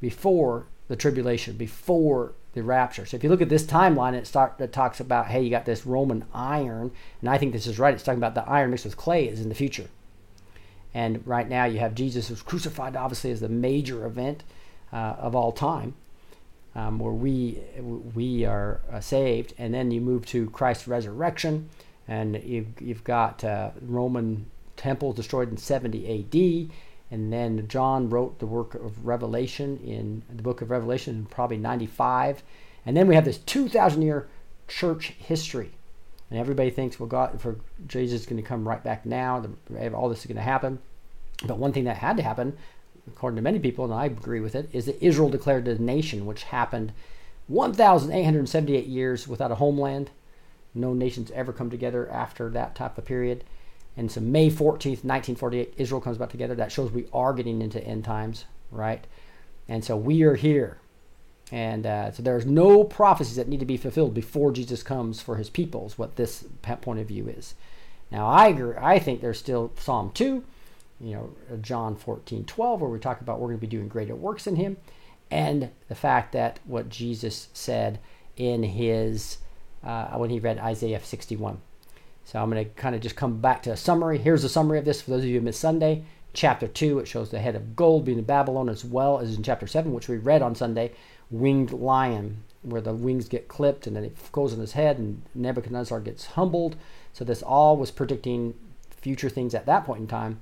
before the tribulation, before the rapture. So if you look at this timeline, it start it talks about hey, you got this Roman iron, and I think this is right. It's talking about the iron mixed with clay is in the future. And right now you have Jesus who's crucified, obviously, as the major event uh, of all time, um, where we we are uh, saved, and then you move to Christ's resurrection, and you've you've got uh, Roman temples destroyed in 70 A.D. And then John wrote the work of Revelation in the book of Revelation in probably 95. And then we have this 2,000 year church history. And everybody thinks, well, God, for Jesus is going to come right back now, the, all this is going to happen. But one thing that had to happen, according to many people, and I agree with it, is that Israel declared a nation, which happened 1,878 years without a homeland. No nations ever come together after that type of period. And so May 14th, 1948, Israel comes back together. That shows we are getting into end times, right? And so we are here. And uh, so there's no prophecies that need to be fulfilled before Jesus comes for his people, is what this point of view is. Now, I agree, I think there's still Psalm 2, you know, John 14, 12, where we talk about we're going to be doing greater works in him, and the fact that what Jesus said in his, uh, when he read Isaiah 61. So I'm going to kind of just come back to a summary. Here's a summary of this for those of you who missed Sunday. Chapter 2, it shows the head of gold being in Babylon as well as in chapter 7, which we read on Sunday, winged lion, where the wings get clipped and then it goes on his head and Nebuchadnezzar gets humbled. So this all was predicting future things at that point in time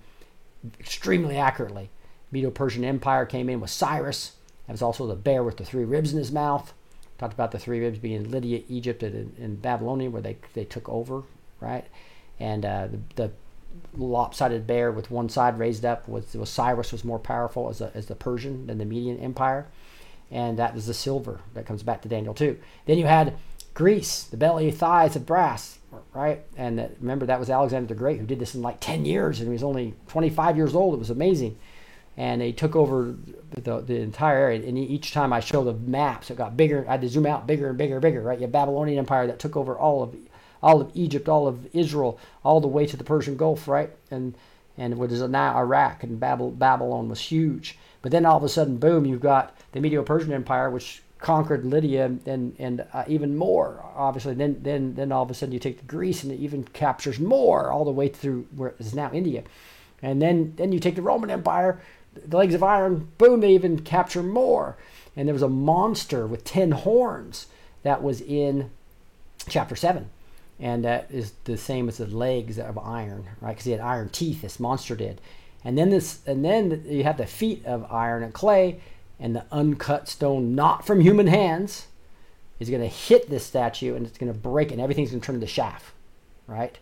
extremely accurately. Medo-Persian Empire came in with Cyrus. That was also the bear with the three ribs in his mouth. Talked about the three ribs being Lydia, Egypt, and, and Babylonia, where they, they took over right? And uh, the, the, lopsided bear with one side raised up was, was Cyrus was more powerful as, a, as the Persian than the Median Empire, and that was the silver that comes back to Daniel two. Then you had Greece, the belly thighs of brass, right? And that, remember that was Alexander the Great who did this in like 10 years, and he was only 25 years old. It was amazing. And they took over the, the entire area. And each time I showed the maps, it got bigger. I had to zoom out bigger and bigger and bigger, right? You have Babylonian Empire that took over all of all of Egypt, all of Israel, all the way to the Persian Gulf, right? And and what is now Iraq and Babylon was huge. But then all of a sudden, boom, you've got the Medo-Persian Empire, which conquered Lydia and and uh, even more. Obviously, then then then all of a sudden you take Greece and it even captures more all the way through where is now India, and then then you take the Roman Empire, the legs of iron, boom, they even capture more. And there was a monster with ten horns that was in chapter seven and that is the same as the legs of iron, right? Because he had iron teeth. This monster did, and then this, and then you have the feet of iron and clay, and the uncut stone, not from human hands, is going to hit this statue, and it's going to break, and everything's going to turn into chaff, right?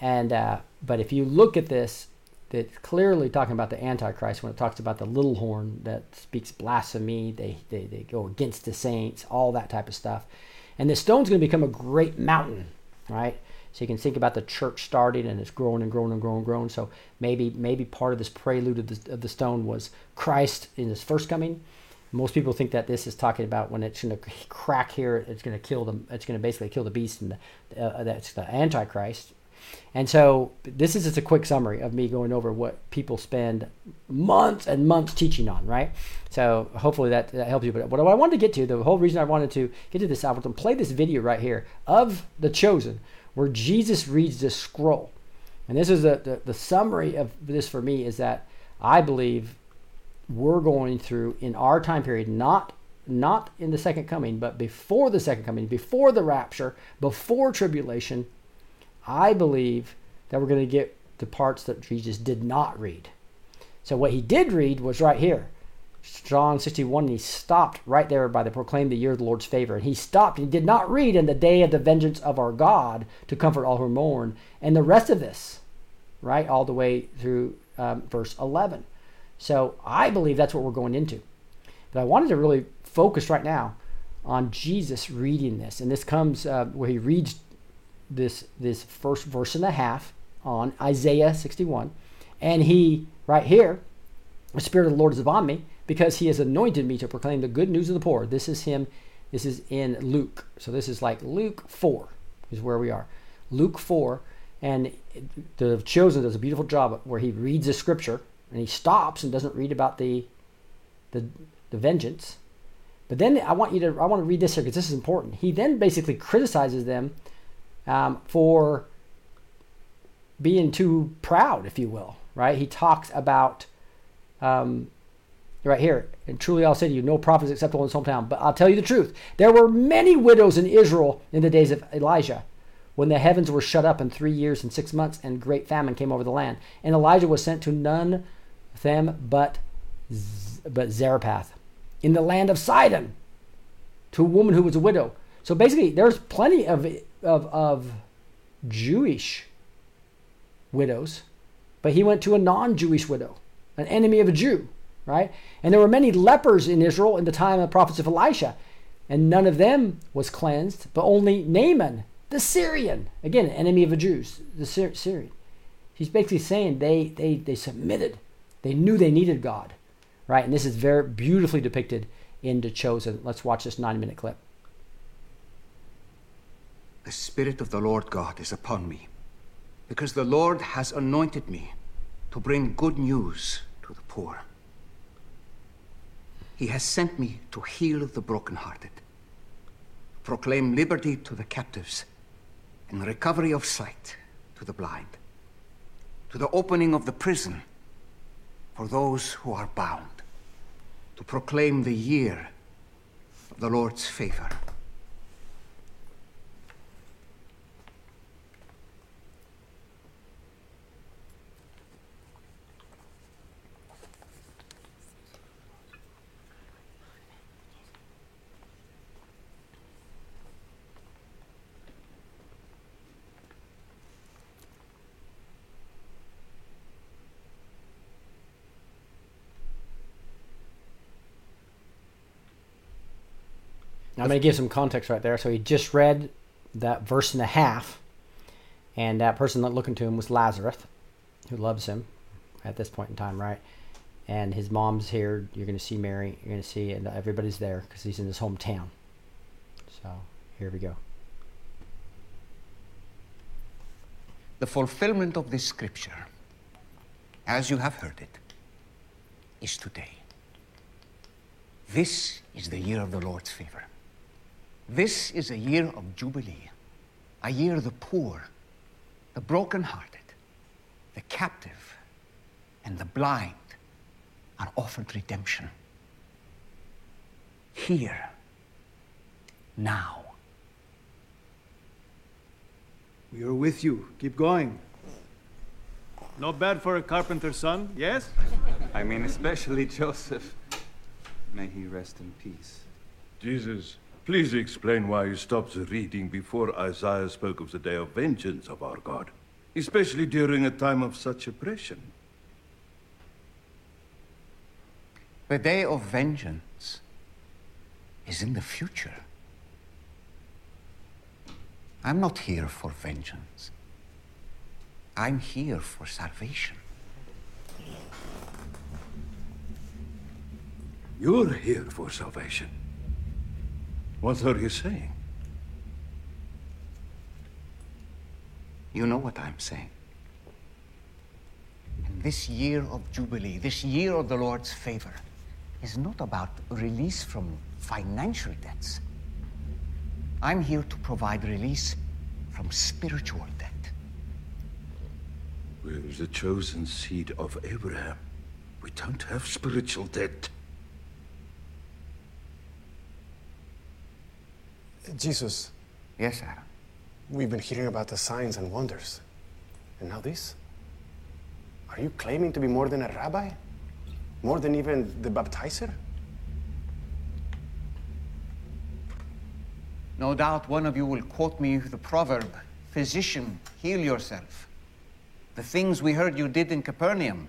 And uh, but if you look at this, it's clearly talking about the Antichrist when it talks about the little horn that speaks blasphemy. They, they, they go against the saints, all that type of stuff. And the stone's going to become a great mountain, right? So you can think about the church starting and it's growing and growing and growing and growing. So maybe maybe part of this prelude of the, of the stone was Christ in his first coming. Most people think that this is talking about when it's going (laughs) to crack here, it's going to kill them. It's going to basically kill the beast, and the, uh, that's the Antichrist. And so this is just a quick summary of me going over what people spend months and months teaching on, right? So hopefully that, that helps you. But what I wanted to get to, the whole reason I wanted to get to this, album, play this video right here of the chosen, where Jesus reads this scroll. And this is a, the, the summary of this for me is that I believe we're going through in our time period, not not in the second coming, but before the second coming, before the rapture, before tribulation, I believe that we're going to get the parts that Jesus did not read. So what he did read was right here. John 61, and he stopped right there by the proclaim the year of the Lord's favor. And he stopped, and did not read in the day of the vengeance of our God to comfort all who mourn. And the rest of this, right, all the way through um, verse 11. So I believe that's what we're going into. But I wanted to really focus right now on Jesus reading this. And this comes uh, where he reads this this first verse and a half on Isaiah 61. And he, right here, the Spirit of the Lord is upon me because he has anointed me to proclaim the good news of the poor. This is him. This is in Luke. So this is like Luke 4 is where we are. Luke 4. And the chosen does a beautiful job where he reads the scripture and he stops and doesn't read about the the, the vengeance. But then I want you to I want to read this here because this is important. He then basically criticizes them um, for being too proud, if you will. Right? He talks about um, right here. And truly, I'll say to you, no prophet is acceptable in his hometown. But I'll tell you the truth: there were many widows in Israel in the days of Elijah when the heavens were shut up in three years and six months, and great famine came over the land. And Elijah was sent to none of them but but Zarephath in the land of Sidon to a woman who was a widow. So basically, there's plenty of of of Jewish widows, but he went to a non-Jewish widow, an enemy of a Jew, right? And there were many lepers in Israel in the time of the prophets of Elisha, and none of them was cleansed, but only Naaman, the Syrian, again, enemy of the Jews, the Syrian. He's basically saying they they they submitted they knew they needed God, right? And this is very beautifully depicted in The Chosen. Let's watch this nine minute clip. The Spirit of the Lord God is upon me, because the Lord has anointed me to bring good news to the poor. He has sent me to heal the brokenhearted, proclaim liberty to the captives, and recovery of sight to the blind, to the opening of the prison for those who are bound, to proclaim the year of the Lord's favor. I'm going to give some context right there. So he just read that verse and a half, and that person looking to him was Lazarus, who loves him at this point in time, right? And his mom's here. You're going to see Mary. You're going to see, and everybody's there because he's in his hometown. So here we go. The fulfillment of this scripture, as you have heard it, is today. This is the year of the Lord's favor. This is a year of Jubilee, a year the poor, the brokenhearted, the captive, and the blind are offered redemption. Here, now. We are with you. Keep going. Not bad for a carpenter's son, yes? I mean, especially Joseph. May he rest in peace. Jesus, Please explain why you stopped the reading before Isaiah spoke of the day of vengeance of our God, especially during a time of such oppression. The day of vengeance is in the future. I'm not here for vengeance. I'm here for salvation. You're here for salvation. What are you saying? You know what I'm saying. And this year of Jubilee, this year of the Lord's favor, is not about release from financial debts. I'm here to provide release from spiritual debt. We're the chosen seed of Abraham. We don't have spiritual debt. Jesus. Yes, Aaron. We've been hearing about the signs and wonders. And now this? Are you claiming to be more than a rabbi? More than even the baptizer? No doubt one of you will quote me the proverb Physician, heal yourself. The things we heard you did in Capernaum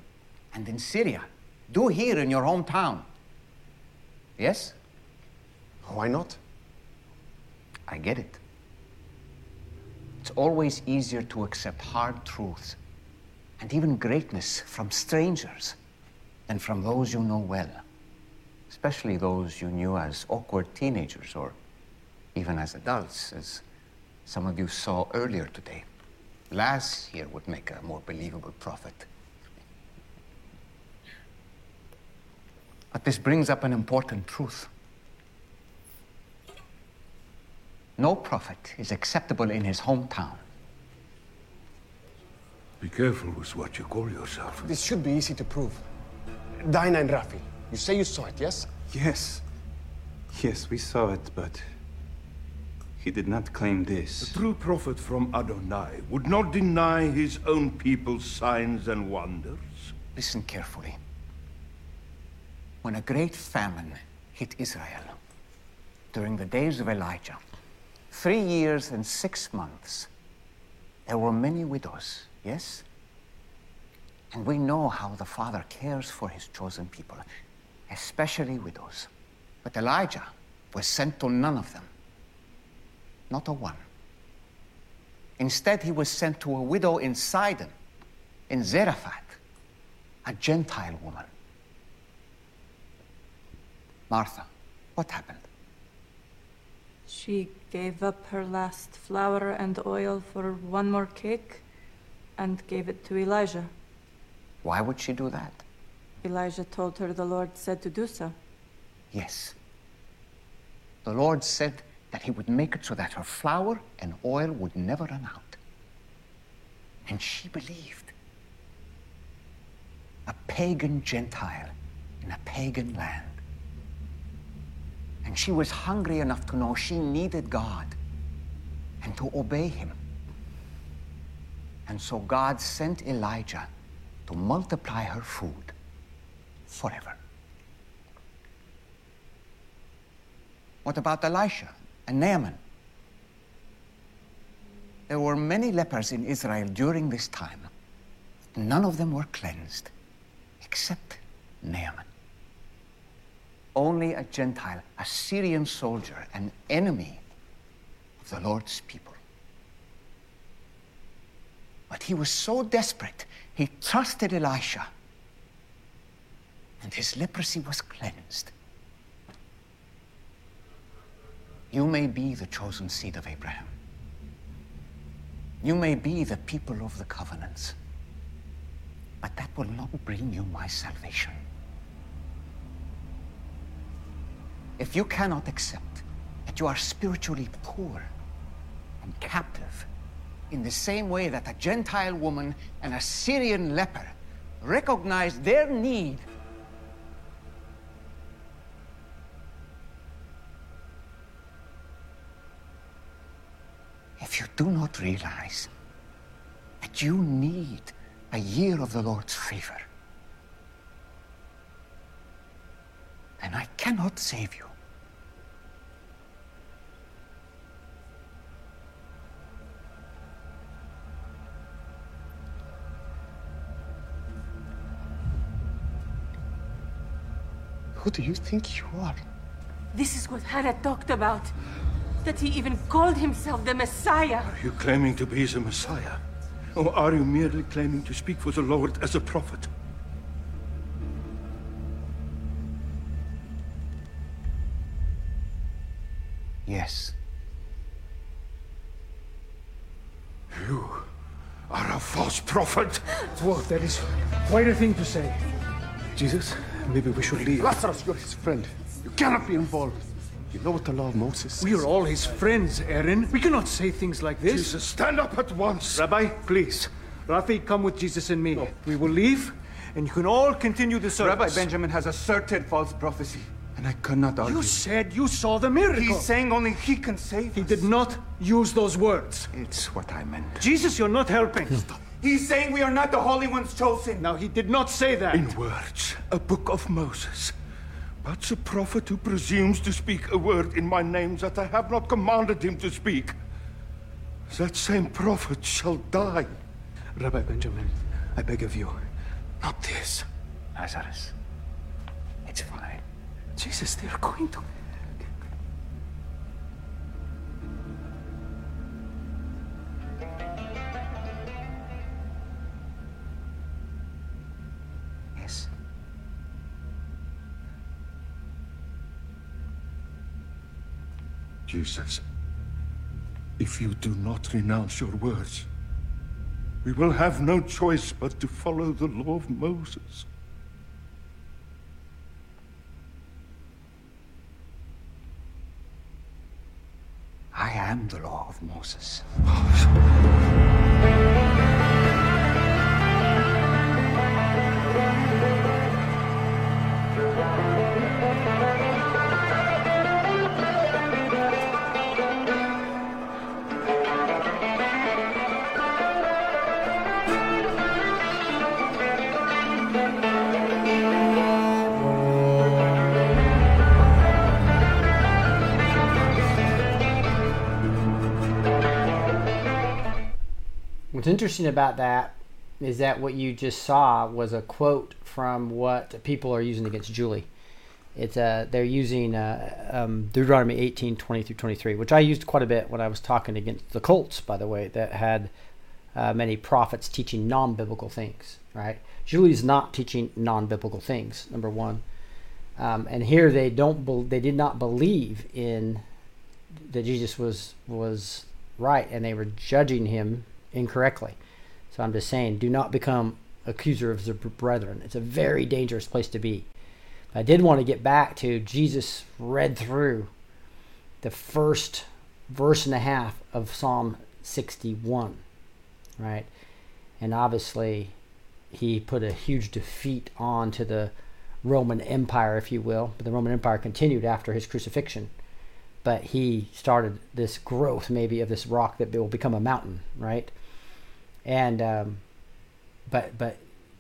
and in Syria, do here in your hometown. Yes? Why not? I get it. It's always easier to accept hard truths and even greatness from strangers than from those you know well, especially those you knew as awkward teenagers or even as adults, as some of you saw earlier today. Laz here would make a more believable prophet. But this brings up an important truth. No prophet is acceptable in his hometown. Be careful with what you call yourself. This should be easy to prove. Dinah and Rafi, you say you saw it, yes? Yes. Yes, we saw it, but he did not claim this. A true prophet from Adonai would not deny his own people's signs and wonders. Listen carefully. When a great famine hit Israel during the days of Elijah, three years and six months, there were many widows, yes? And we know how the Father cares for his chosen people, especially widows. But Elijah was sent to none of them, not a one. Instead, he was sent to a widow in Sidon, in Zarephath, a Gentile woman. Martha, what happened? She gave up her last flour and oil for one more cake and gave it to Elijah. Why would she do that? Elijah told her the Lord said to do so. Yes. The Lord said that he would make it so that her flour and oil would never run out. And she believed. A pagan Gentile in a pagan land. And she was hungry enough to know she needed God and to obey him. And so God sent Elijah to multiply her food forever. What about Elisha and Naaman? There were many lepers in Israel during this time. None of them were cleansed except Naaman. Only a Gentile, a Syrian soldier, an enemy of the Lord's people. But he was so desperate, he trusted Elisha, and his leprosy was cleansed. You may be the chosen seed of Abraham. You may be the people of the covenants. But that will not bring you my salvation. If you cannot accept that you are spiritually poor and captive in the same way that a Gentile woman and a Syrian leper recognize their need if you do not realize that you need a year of the Lord's favor, then I cannot save you. Who do you think you are? This is what Hannah talked about. That he even called himself the Messiah. Are you claiming to be the Messiah? Or are you merely claiming to speak for the Lord as a prophet? Yes. You are a false prophet. Whoa, that is quite a thing to say. Jesus, maybe we should leave. Lazarus, you're his friend. You cannot be involved. You know what the law of Moses says. We are all his friends, Aaron. We cannot say things like this. Jesus, stand up at once. Rabbi, please. Rafi, come with Jesus and me. No. We will leave, and you can all continue the service. Rabbi Benjamin has asserted false prophecy, and I cannot argue. You said you saw the miracle. He's saying only he can save He us. did not use those words. It's what I meant. Jesus, you're not helping. He's saying we are not the holy ones chosen. Now, he did not say that. In words, a book of Moses. But the prophet who presumes to speak a word in my name that I have not commanded him to speak, that same prophet shall die. Rabbi Benjamin, I beg of you, not this. Lazarus. It's fine. Jesus, they're going to. Jesus, if you do not renounce your words, we will have no choice but to follow the law of Moses. I am the law of Moses. What's interesting about that is that what you just saw was a quote from what people are using against Julie. It's uh, they're using uh, um, Deuteronomy 18, 20 through 23, which I used quite a bit when I was talking against the cults, by the way, that had uh, many prophets teaching non-biblical things, right? Julie's not teaching non-biblical things, number one. Um, and here they don't, bel they did not believe in that Jesus was was right, and they were judging him incorrectly. So I'm just saying, do not become accuser of the brethren. It's a very dangerous place to be. I did want to get back to Jesus read through the first verse and a half of Psalm 61, right? And obviously, he put a huge defeat on to the Roman Empire, if you will. But the Roman Empire continued after his crucifixion. But he started this growth, maybe, of this rock that will become a mountain, right? And, um, but, but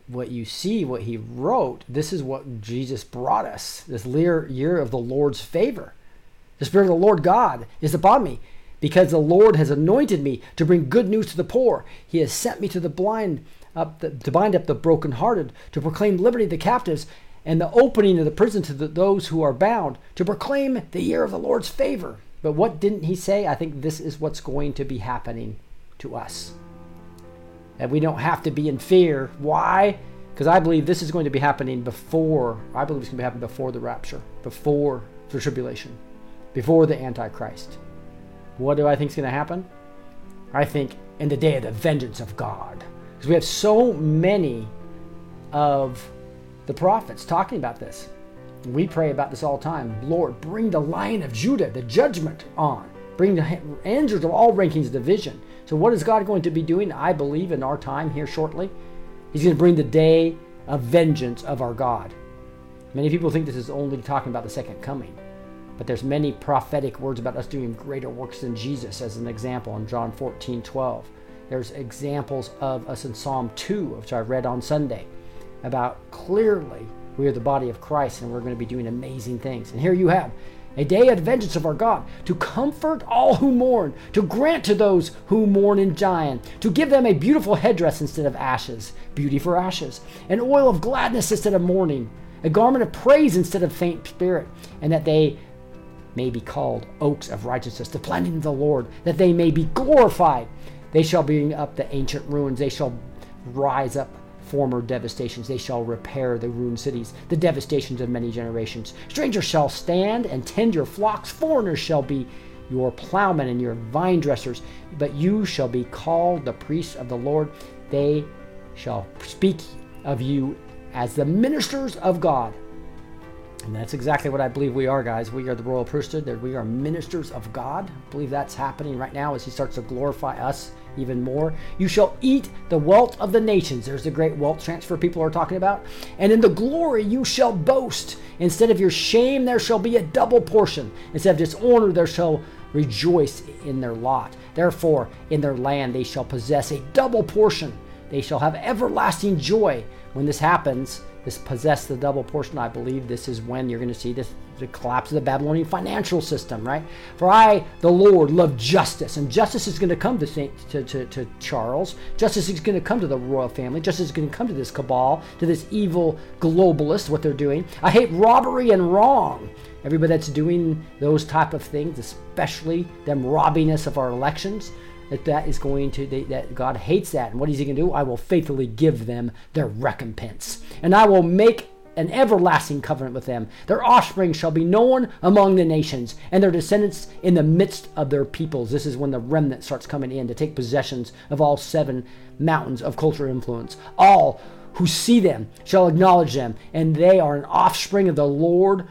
what you see, what he wrote, this is what Jesus brought us this year, of the Lord's favor. The Spirit of the Lord God is upon me because the Lord has anointed me to bring good news to the poor. He has sent me to the blind, up the, to bind up the brokenhearted, to proclaim liberty to the captives, and the opening of the prison to the, those who are bound, to proclaim the year of the Lord's favor. But what didn't he say? I think this is what's going to be happening to us. And we don't have to be in fear. Why? Because I believe this is going to be happening before, I believe it's going to be happening before the rapture, before the tribulation, before the Antichrist. What do I think is going to happen? I think in the day of the vengeance of God. Because we have so many of the prophets talking about this. We pray about this all the time. Lord, bring the lion of Judah, the judgment on. Bring the angels of all rankings of division. So, what is God going to be doing? I believe in our time here shortly. He's going to bring the day of vengeance of our God. Many people think this is only talking about the second coming, but there's many prophetic words about us doing greater works than Jesus, as an example in John 14 12. There's examples of us in Psalm 2, which I read on Sunday, about clearly we are the body of Christ and we're going to be doing amazing things. And here you have a day of vengeance of our God, to comfort all who mourn, to grant to those who mourn in Zion, to give them a beautiful headdress instead of ashes, beauty for ashes, an oil of gladness instead of mourning, a garment of praise instead of faint spirit, and that they may be called oaks of righteousness, the planting of the Lord, that they may be glorified. They shall bring up the ancient ruins, they shall rise up former devastations. They shall repair the ruined cities, the devastations of many generations. Strangers shall stand and tend your flocks, foreigners shall be your plowmen and your vine dressers, but you shall be called the priests of the Lord. They shall speak of you as the ministers of God. And that's exactly what I believe we are, guys. We are the royal priesthood, we are ministers of God. I believe that's happening right now as He starts to glorify us even more. You shall eat the wealth of the nations. There's the great wealth transfer people are talking about. And in the glory you shall boast. Instead of your shame, there shall be a double portion. Instead of dishonor, there shall rejoice in their lot. Therefore, in their land they shall possess a double portion. They shall have everlasting joy. When this happens, this possess the double portion, I believe this is when you're going to see this the collapse of the Babylonian financial system, right? For I, the Lord, love justice, and justice is going to come to, Saint, to, to, to Charles. Justice is going to come to the royal family. Justice is going to come to this cabal, to this evil globalist, what they're doing. I hate robbery and wrong. Everybody that's doing those type of things, especially them robbing us of our elections, that that is going to they, that God hates that. And what is He going to do? I will faithfully give them their recompense, and I will make an everlasting covenant with them. Their offspring shall be known among the nations, and their descendants in the midst of their peoples. This is when the remnant starts coming in to take possessions of all seven mountains of cultural influence. All who see them shall acknowledge them, and they are an offspring of the Lord.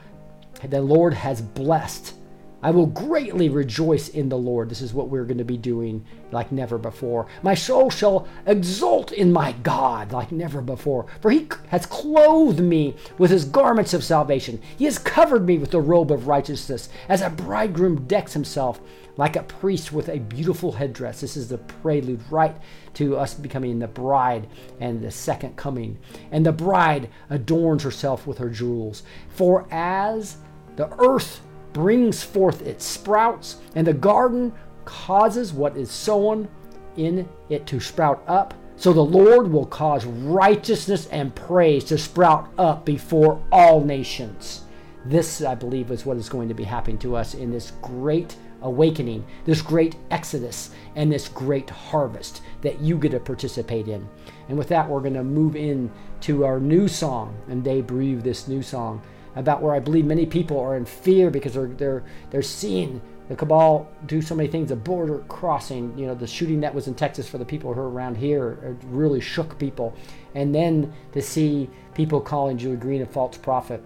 The Lord has blessed. I will greatly rejoice in the Lord. This is what we're going to be doing like never before. My soul shall exult in my God like never before, for he has clothed me with his garments of salvation. He has covered me with the robe of righteousness, as a bridegroom decks himself like a priest with a beautiful headdress. This is the prelude right to us becoming the bride and the second coming. And the bride adorns herself with her jewels. For as the earth brings forth its sprouts, and the garden causes what is sown in it to sprout up. So the Lord will cause righteousness and praise to sprout up before all nations. This, I believe, is what is going to be happening to us in this great awakening, this great exodus, and this great harvest that you get to participate in. And with that, we're going to move in to our new song, and they breathe this new song about where I believe many people are in fear because they're they're they're seeing the cabal do so many things. The border crossing, you know, the shooting that was in Texas for the people who are around here uh, really shook people, and then to see people calling Julie Green a false prophet,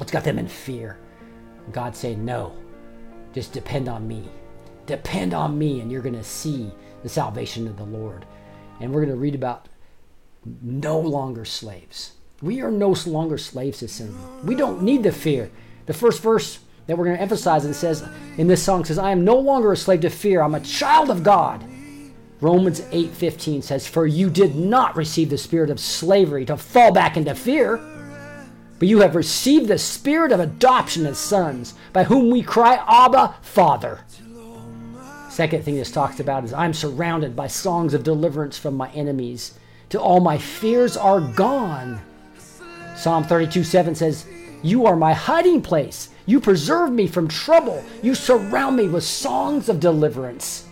it's got them in fear. God saying no, just depend on me, depend on me, and you're going to see the salvation of the Lord. And we're going to read about no longer slaves we are no longer slaves to sin. We don't need the fear. The first verse that we're going to emphasize it says in this song says, "I am no longer a slave to fear. I'm a child of God." Romans 8:15 says, "For you did not receive the spirit of slavery to fall back into fear, but you have received the spirit of adoption as sons, by whom we cry, Abba, Father." Second thing this talks about is I'm surrounded by songs of deliverance from my enemies. Till all my fears are gone. Psalm 32 7 says, You are my hiding place. You preserve me from trouble. You surround me with songs of deliverance.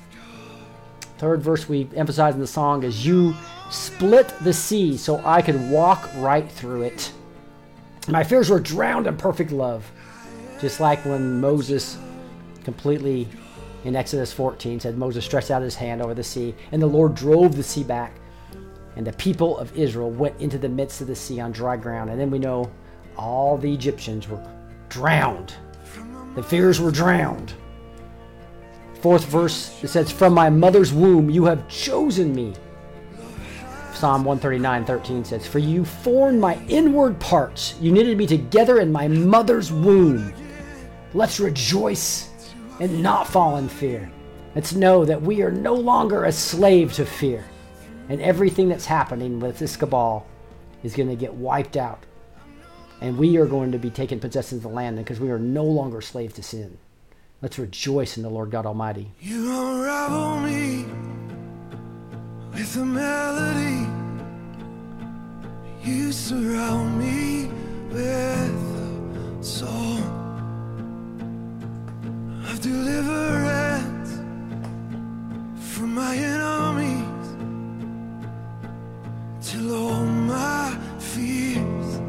Third verse we emphasize in the song is, You split the sea so I could walk right through it. My fears were drowned in perfect love. Just like when Moses completely in Exodus 14 said Moses stretched out his hand over the sea and the Lord drove the sea back and the people of Israel went into the midst of the sea on dry ground. And then we know all the Egyptians were drowned. The fears were drowned. Fourth verse, it says, From my mother's womb you have chosen me. Psalm 139, 13 says, For you formed my inward parts. You knitted me together in my mother's womb. Let's rejoice and not fall in fear. Let's know that we are no longer a slave to fear and everything that's happening with this cabal is going to get wiped out. And we are going to be taking possession of the land because we are no longer slave to sin. Let's rejoice in the Lord God Almighty. You unravel me with a melody. You surround me with a song of deliverance from my enemy till all my fears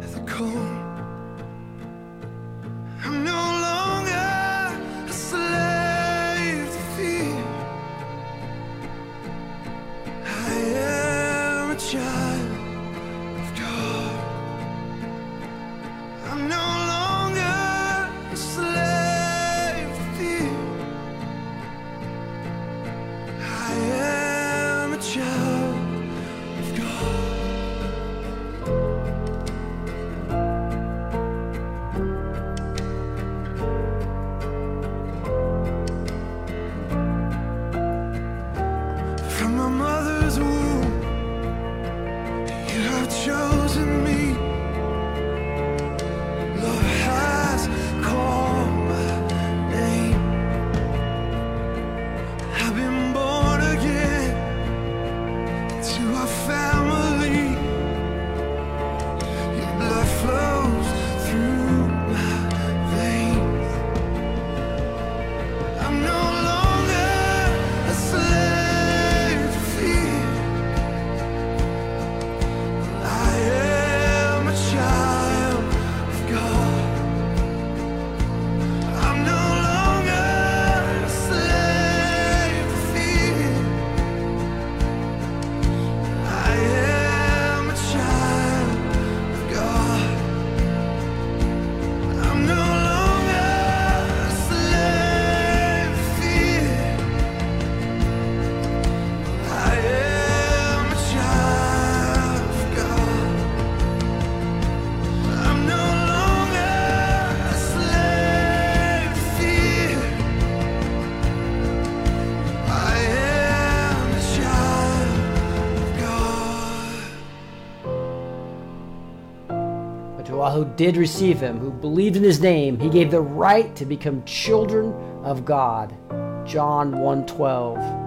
have the. I'm no longer a slave. who did receive him, who believed in his name, he gave the right to become children of God. John 1 12.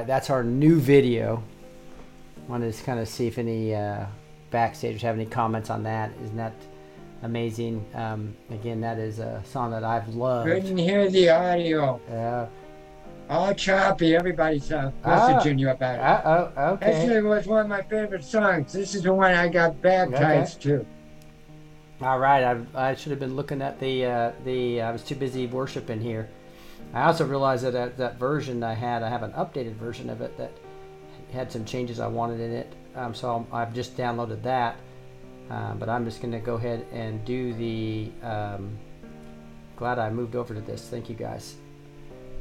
Right, that's our new video. Wanted to kind of see if any uh, backstagers have any comments on that. Isn't that amazing? Um, again, that is a song that I've loved. Couldn't hear the audio. Yeah. All choppy. Everybody's uh, messaging you about it. Uh oh. Okay. Actually, it was one of my favorite songs. This is the one I got baptized to. All right, I, I should have been looking at the uh, the. I was too busy worshiping here. I also realized that that, that version I had, I have an updated version of it that had some changes I wanted in it. Um, so I'm, I've just downloaded that. Uh, but I'm just going to go ahead and do the. Um, glad I moved over to this. Thank you guys.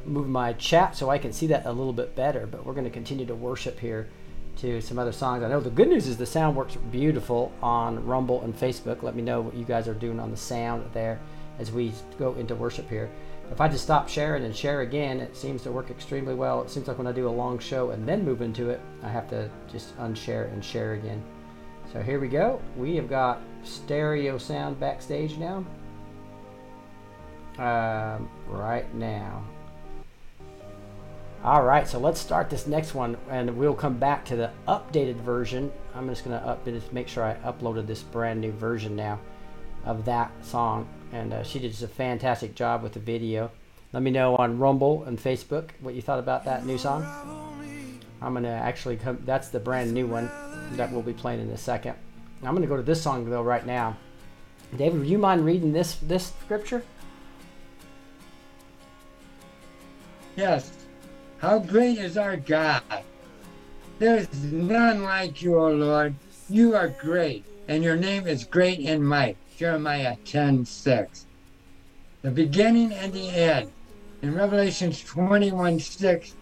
Move my chat so I can see that a little bit better. But we're going to continue to worship here to some other songs. I know the good news is the sound works beautiful on Rumble and Facebook. Let me know what you guys are doing on the sound there as we go into worship here. If I just stop sharing and share again, it seems to work extremely well. It seems like when I do a long show and then move into it, I have to just unshare and share again. So here we go. We have got stereo sound backstage now. Um, right now. All right, so let's start this next one, and we'll come back to the updated version. I'm just gonna up, just make sure I uploaded this brand new version now of that song, and uh, she did just a fantastic job with the video. Let me know on Rumble and Facebook what you thought about that new song. I'm gonna actually come. That's the brand new one that we'll be playing in a second. I'm gonna go to this song though right now. David, would you mind reading this this scripture? Yes. How great is our God? There is none like you, O Lord. You are great, and your name is great in might. Jeremiah 10 6. The beginning and the end. In Revelations 21 6,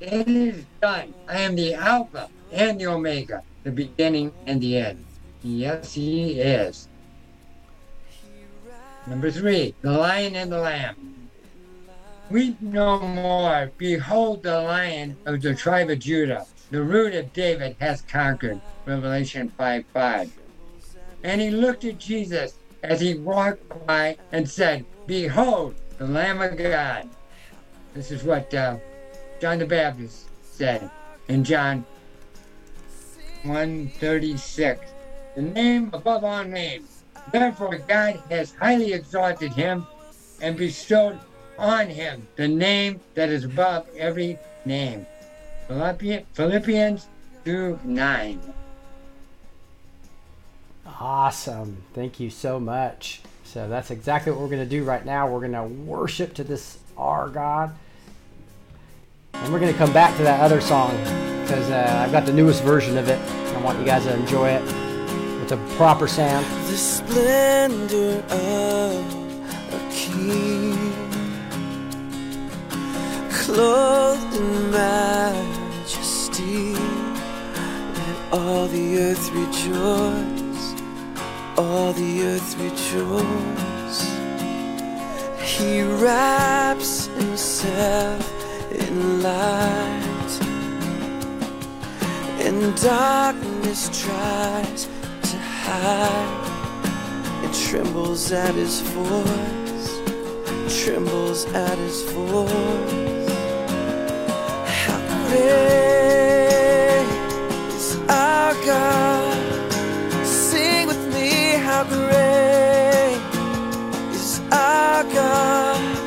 it is done. I am the Alpha and the Omega, the beginning and the end. Yes, He is. Number three, the Lion and the Lamb. Weep no more. Behold, the lion of the tribe of Judah, the root of David, has conquered. Revelation 5 5. And he looked at Jesus as he walked by and said, Behold, the Lamb of God. This is what uh, John the Baptist said in John 136. The name above all names. Therefore, God has highly exalted him and bestowed on him the name that is above every name. Philippians 2 9. Awesome. Thank you so much. So that's exactly what we're going to do right now. We're going to worship to this our God. And we're going to come back to that other song because uh, I've got the newest version of it. I want you guys to enjoy it with a proper sound. the splendor of a king, clothed in majesty. Let all the earth rejoice, all the earth rejoice. He wraps himself in light, and darkness tries to hide. It trembles at his voice, trembles at his voice. How great is our God? How great is our God,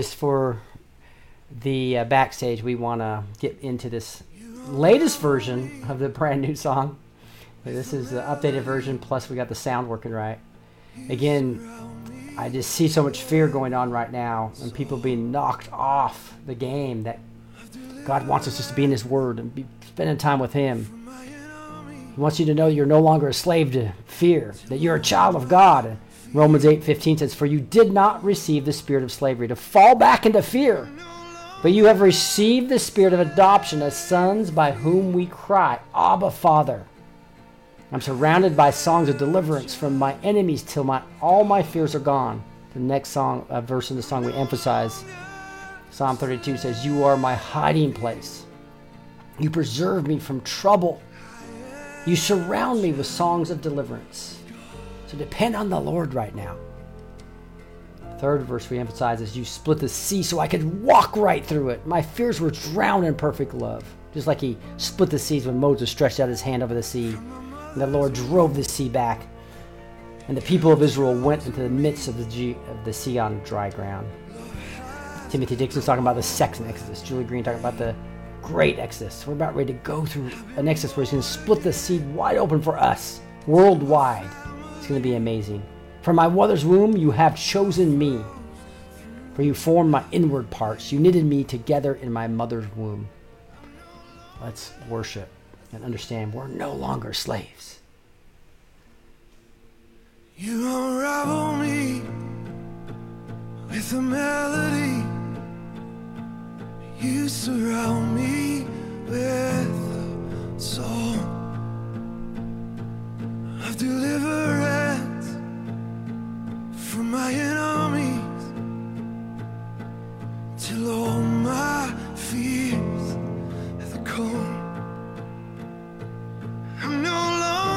just for the uh, backstage, we want to get into this latest version of the brand new song. This is the updated version, plus we got the sound working right. Again, I just see so much fear going on right now and people being knocked off the game that God wants us just to be in His Word and be spending time with Him. He wants you to know you're no longer a slave to fear, that you're a child of God. Romans 8:15 says, "For you did not receive the spirit of slavery to fall back into fear, but you have received the spirit of adoption as sons by whom we cry, Abba, Father." I'm surrounded by songs of deliverance from my enemies till my all my fears are gone. The next song, uh, verse in the song we emphasize, Psalm 32 says, "You are my hiding place. You preserve me from trouble. You surround me with songs of deliverance." So depend on the Lord right now. Third verse we emphasize is, "You split the sea so I could walk right through it. My fears were drowned in perfect love." Just like he split the seas when Moses stretched out his hand over the sea and the Lord drove the sea back, and the people of Israel went into the midst of the, G- of the sea on dry ground. Timothy Dixon's talking about the second Exodus. Julie Green talking about the great Exodus. We're about ready to go through an Exodus where He's going to split the sea wide open for us, worldwide. Going to be amazing. From my mother's womb, you have chosen me. For you formed my inward parts. You knitted me together in my mother's womb. Let's worship and understand we're no longer slaves. You unravel me with a melody. You surround me with a song of deliverance from my enemies till all my fears have gone. I'm no longer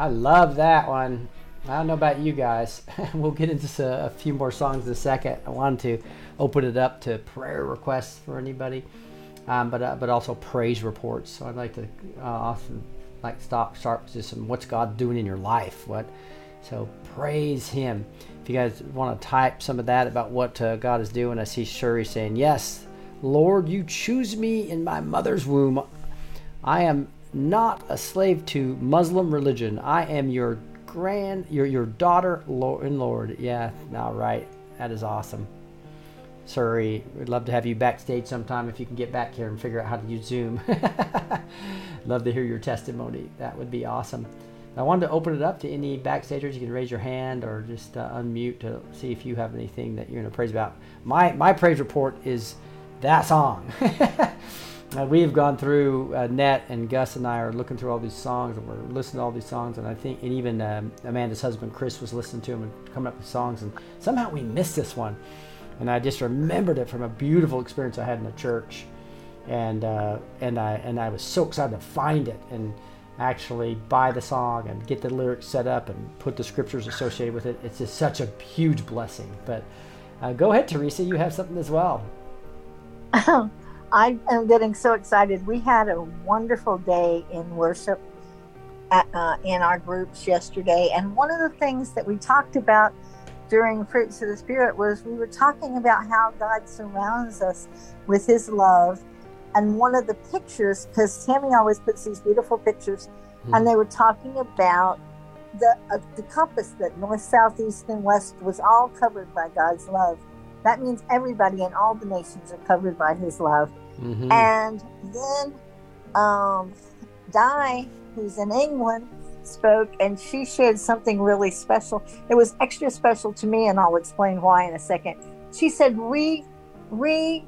I love that one. I don't know about you guys. (laughs) we'll get into a few more songs in a second. I wanted to open it up to prayer requests for anybody, um, but uh, but also praise reports. So I'd like to uh, often like stop start just some what's God doing in your life. What so praise Him. If you guys want to type some of that about what uh, God is doing, I see Shuri saying, "Yes, Lord, you choose me in my mother's womb. I am not a slave to Muslim religion. I am your grand, your your daughter, Lord and Lord. Yeah, all right, that is awesome. Surrey, we'd love to have you backstage sometime if you can get back here and figure out how to use Zoom. (laughs) love to hear your testimony. That would be awesome. I wanted to open it up to any backstagers. You can raise your hand or just uh, unmute to see if you have anything that you're going to praise about. My my praise report is that song. (laughs) We have gone through uh, Net and Gus and I are looking through all these songs and we're listening to all these songs and I think and even um, Amanda's husband Chris was listening to them and coming up with songs and somehow we missed this one and I just remembered it from a beautiful experience I had in the church and uh, and I and I was so excited to find it and actually buy the song and get the lyrics set up and put the scriptures associated with it. It's just such a huge blessing. But uh, go ahead, Teresa, you have something as well. (laughs) I am getting so excited. We had a wonderful day in worship at, uh, in our groups yesterday. And one of the things that we talked about during Fruits of the Spirit was we were talking about how God surrounds us with His love. And one of the pictures, because Tammy always puts these beautiful pictures, and they were talking about the uh, the compass that north, south, east, and west was all covered by God's love. That means everybody in all the nations are covered by His love. Mhm. And then um, Di, who's in England, spoke and she shared something really special. It was extra special to me, and I'll explain why in a second. She said, "Re, re,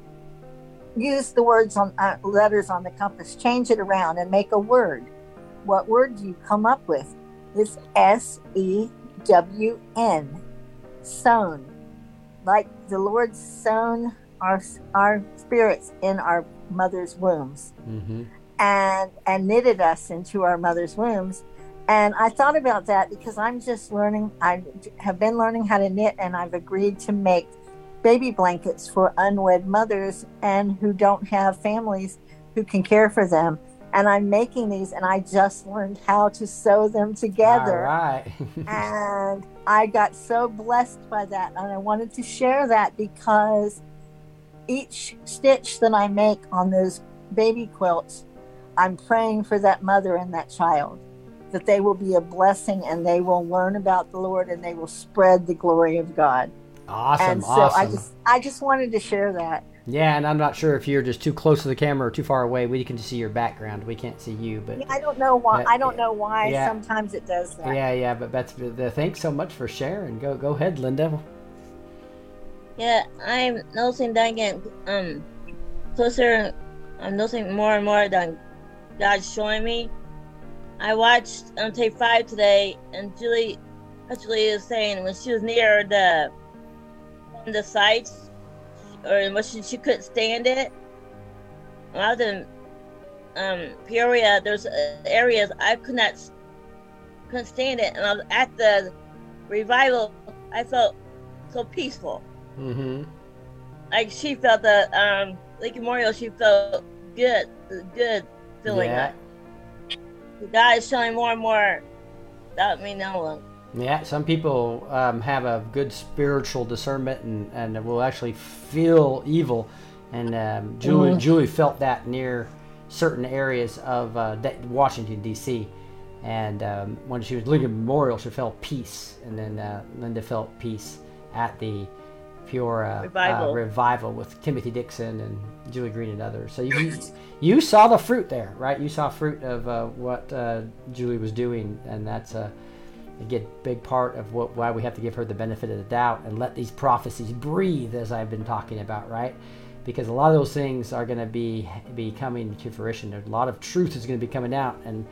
use the words on uh, letters on the compass, change it around, and make a word. What word do you come up with? It's S E W N, sown, like the Lord sown our our spirits in our mother's wombs Mm-hmm. and and knitted us into our mother's wombs and i thought about that because i'm just learning i have been learning how to knit and i've agreed to make baby blankets for unwed mothers and who don't have families who can care for them and i'm making these and i just learned how to sew them together All right. (laughs) and I got so blessed by that, and I wanted to share that because each stitch that I make on those baby quilts, I'm praying for that mother and that child that they will be a blessing and they will learn about the Lord and they will spread the glory of God. Awesome, and so I just I just wanted to share that. Yeah, and I'm not sure if you're just too close to the camera or too far away. We can just see your background. We can't see you, but yeah, I don't know why But- I don't know why yeah. sometimes it does that. yeah, yeah. But that's the thanks so much for sharing. Go, go ahead, Linda. Yeah, I'm noticing that again. Um, closer. I'm noticing more and more that God's showing me. I watched um, tape Five today, and Julie, what Julie is saying when she was near the the sites, or when she, she couldn't stand it. When I was in um, Peoria, there's uh, areas I could not couldn't stand it, and I was at the revival. I felt so peaceful Mm-hmm. like she felt the um Lake Memorial, she felt good, good feeling. Yeah. God is showing more and more about me knowing. Yeah, some people um, have a good spiritual discernment and, and will actually feel evil. And um, Julie, Mhm. Julie felt that near certain areas of uh, D- Washington, D.C. And um, when she was Lincoln Memorial, she felt peace. And then uh, Linda felt peace at the Pure uh, Revival. Uh, revival with Timothy Dixon and Julie Green and others. So you you saw the fruit there, right? You saw fruit of uh, what uh, Julie was doing, and that's a, a good big part of what why we have to give her the benefit of the doubt and let these prophecies breathe, as I've been talking about, right? Because a lot of those things are going to be be coming to fruition. A lot of truth is going to be coming out, and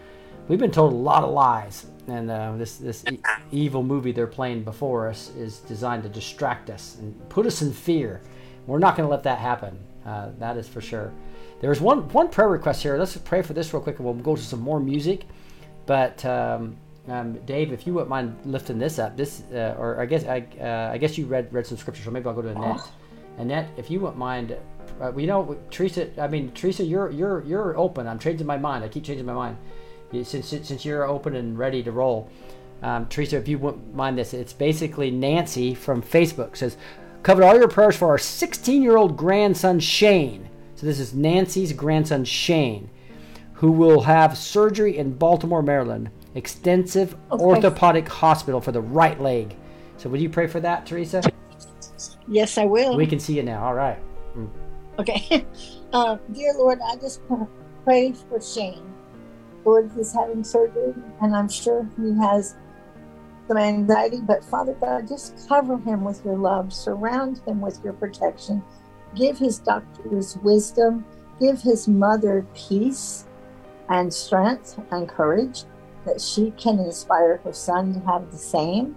we've been told a lot of lies. And uh, this this e- evil movie they're playing before us is designed to distract us and put us in fear. We're not going to let that happen. Uh, that is for sure. There's one one prayer request here. Let's pray for this real quick, and we'll go to some more music. But um, um, Dave, if you wouldn't mind lifting this up, this uh, or I guess I, uh, I guess you read read some scripture, so maybe I'll go to Annette. Annette, if you wouldn't mind, uh, you know, Teresa. I mean, Teresa, you're you're you're open. I'm changing my mind. I keep changing my mind. Since since you're open and ready to roll, um, Teresa, if you wouldn't mind this, it's basically Nancy from Facebook says, covered all your prayers for our 16 year old grandson Shane. So this is Nancy's grandson Shane, who will have surgery in Baltimore, Maryland, extensive Okay. orthopedic hospital for the right leg. So would you pray for that, Teresa? Yes, I will. We can see you now. All right. Mm. Okay. (laughs) Uh, dear Lord, I just pray for Shane. Lord, he's having surgery, and I'm sure he has some anxiety, but Father God, just cover him with your love, surround him with your protection, give his doctors wisdom, give his mother peace and strength and courage that she can inspire her son to have the same.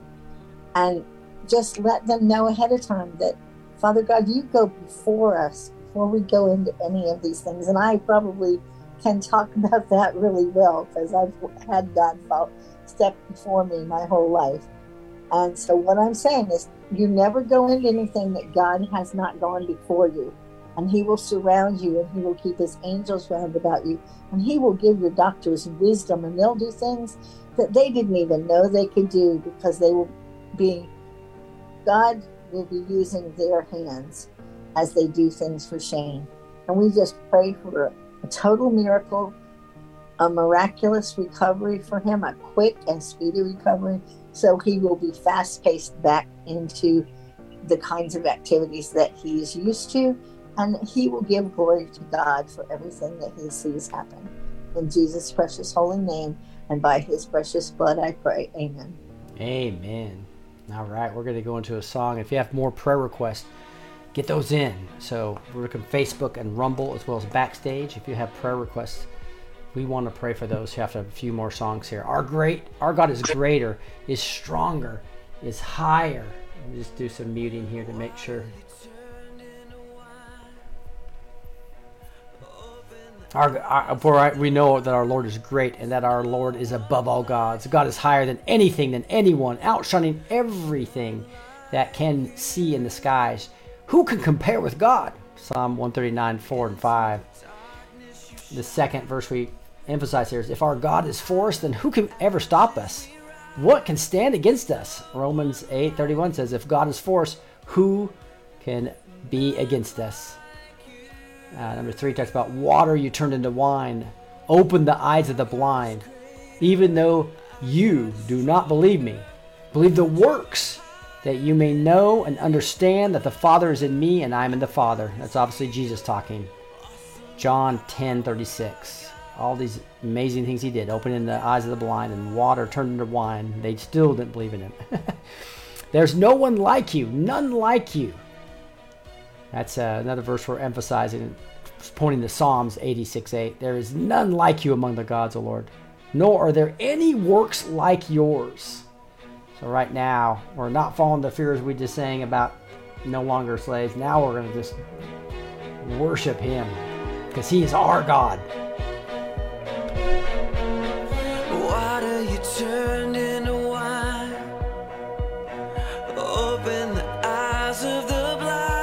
And just let them know ahead of time that Father God, you go before us before we go into any of these things. And I probably can talk (laughs) about that really well because I've had God step before me my whole life. And so what I'm saying is you never go into anything that God has not gone before you. And he will surround you and he will keep his angels round about you. And he will give your doctors wisdom and they'll do things that they didn't even know they could do because they will be God will be using their hands as they do things for Shane. And we just pray for a total miracle, a miraculous recovery for him, a quick and speedy recovery, so he will be fast paced back into the kinds of activities that he is used to. And he will give glory to God for everything that he sees happen. In Jesus' precious holy name and by his precious blood, I pray. Amen. Amen. All right, we're going to go into a song. If you have more prayer requests, get those in. So we're looking Facebook and Rumble as well as Backstage. If you have prayer requests, we want to pray for those. You have to have a few more songs here. Our great, our God is greater, is stronger, is higher. Let me just do some muting here to make sure. Our, our, for we know that our Lord is great and that our Lord is above all gods. God is higher than anything, than anyone, outshining everything that can see in the skies. Who can compare with God? Psalm 139, 4 and 5. The second verse we emphasize here is if our God is for us, then who can ever stop us? What can stand against us? Romans 8, 31 says, if God is for us, who can be against us? Uh, number three talks about water you turned into wine. Open the eyes of the blind. Even though you do not believe me, believe the works that you may know and understand that the Father is in me and I am in the Father. That's obviously Jesus talking. John 10 36. All these amazing things he did, opening the eyes of the blind and water turned into wine. They still didn't believe in him. (laughs) There's no one like you, none like you. That's uh, another verse we're emphasizing, pointing to Psalms 86 8. There is none like you among the gods, O Lord, nor are there any works like yours. So, right now, we're not following the fears we just sang about no longer slaves. Now we're going to just worship Him because He is our God. Turned into wine. Open the eyes of the blind.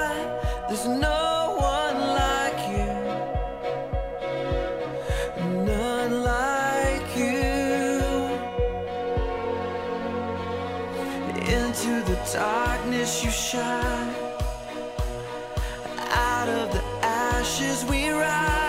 Darkness you shine. Out of the ashes we rise.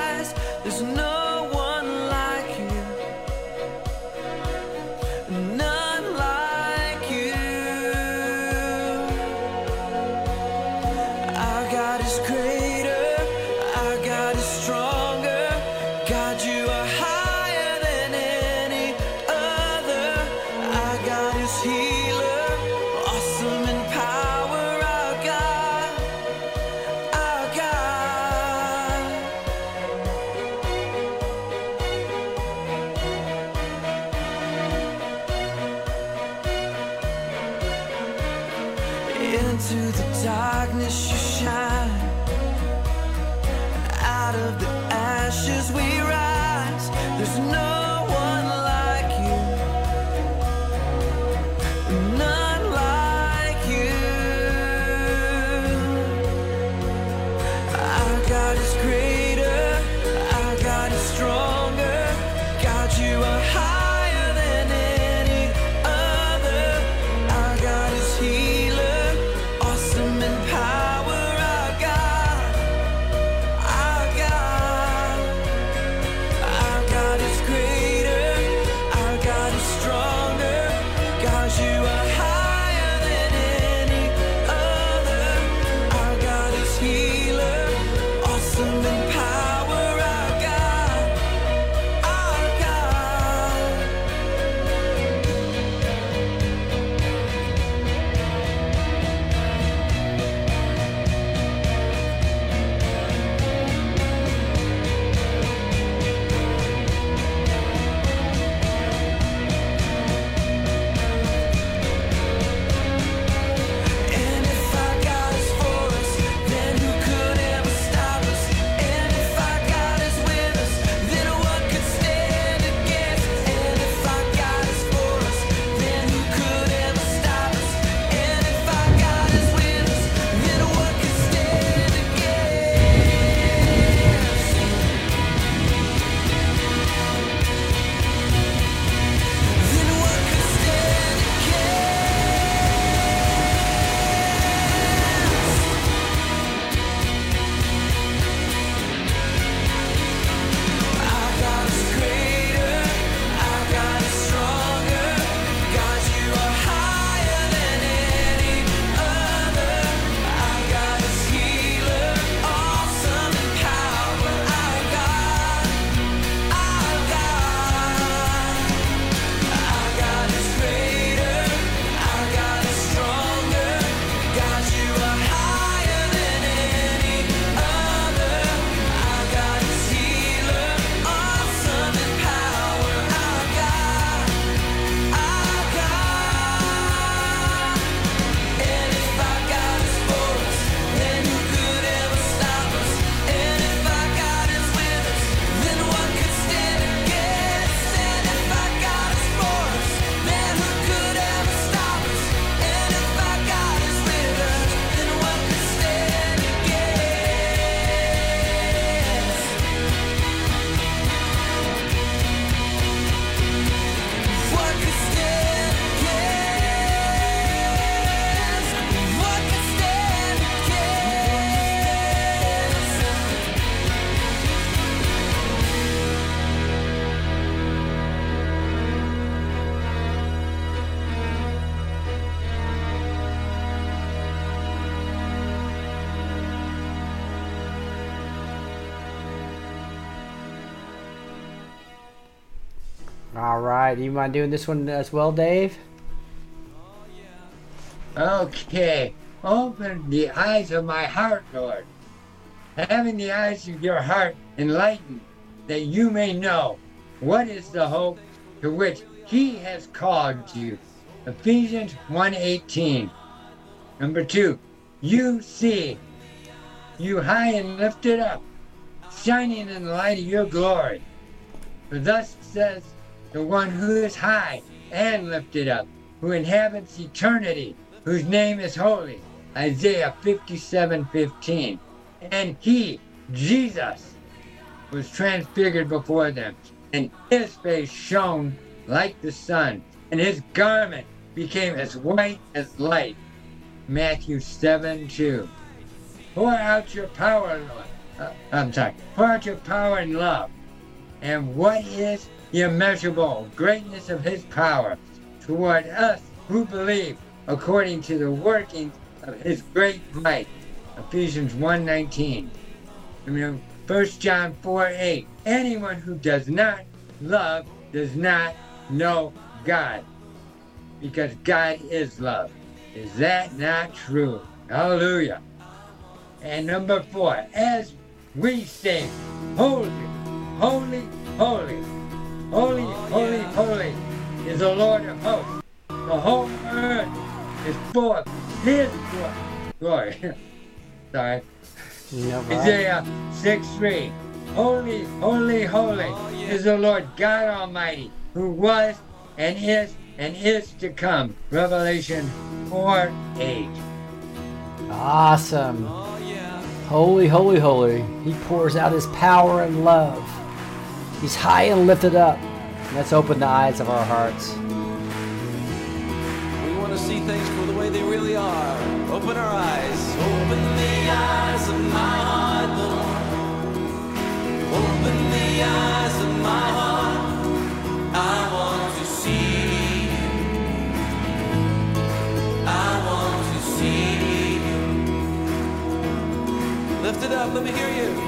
Right, you mind doing this one as well, Dave? Okay, open the eyes of my heart, Lord. Having the eyes of your heart enlightened, that you may know what is the hope to which he has called you. Ephesians 1.18. Number two, you see, you high and lifted up, shining in the light of your glory. For thus says the one who is high and lifted up, who inhabits eternity, whose name is holy. Isaiah 57:15. And he, Jesus, was transfigured before them, and his face shone like the sun, and his garment became as white as light. Matthew 7 2. Pour out your power, Lord. Uh, I'm sorry. Pour out your power and love. And what is the immeasurable greatness of his power toward us who believe according to the workings of his great might? Ephesians 1.19. I mean, 1 John 4 8. Anyone who does not love does not know God, because God is love. Is that not true? Hallelujah. And number four, as we sing, Holy, holy, holy, holy, holy, holy is the Lord of hosts. The whole earth is full of His glory. (laughs) Sorry. Yeah. Isaiah 6 3. Holy, holy, holy is the Lord God Almighty, who was and is and is to come. Revelation 4 8. Awesome. Holy, holy, holy. He pours out his power and love. He's high and lifted up. Let's open the eyes of our hearts. We want to see things for the way they really are. Open our eyes. Open the eyes of my heart, Lord. Open the eyes of my heart. I want to see. You. I want to see. You. Lift it up. Let me hear you.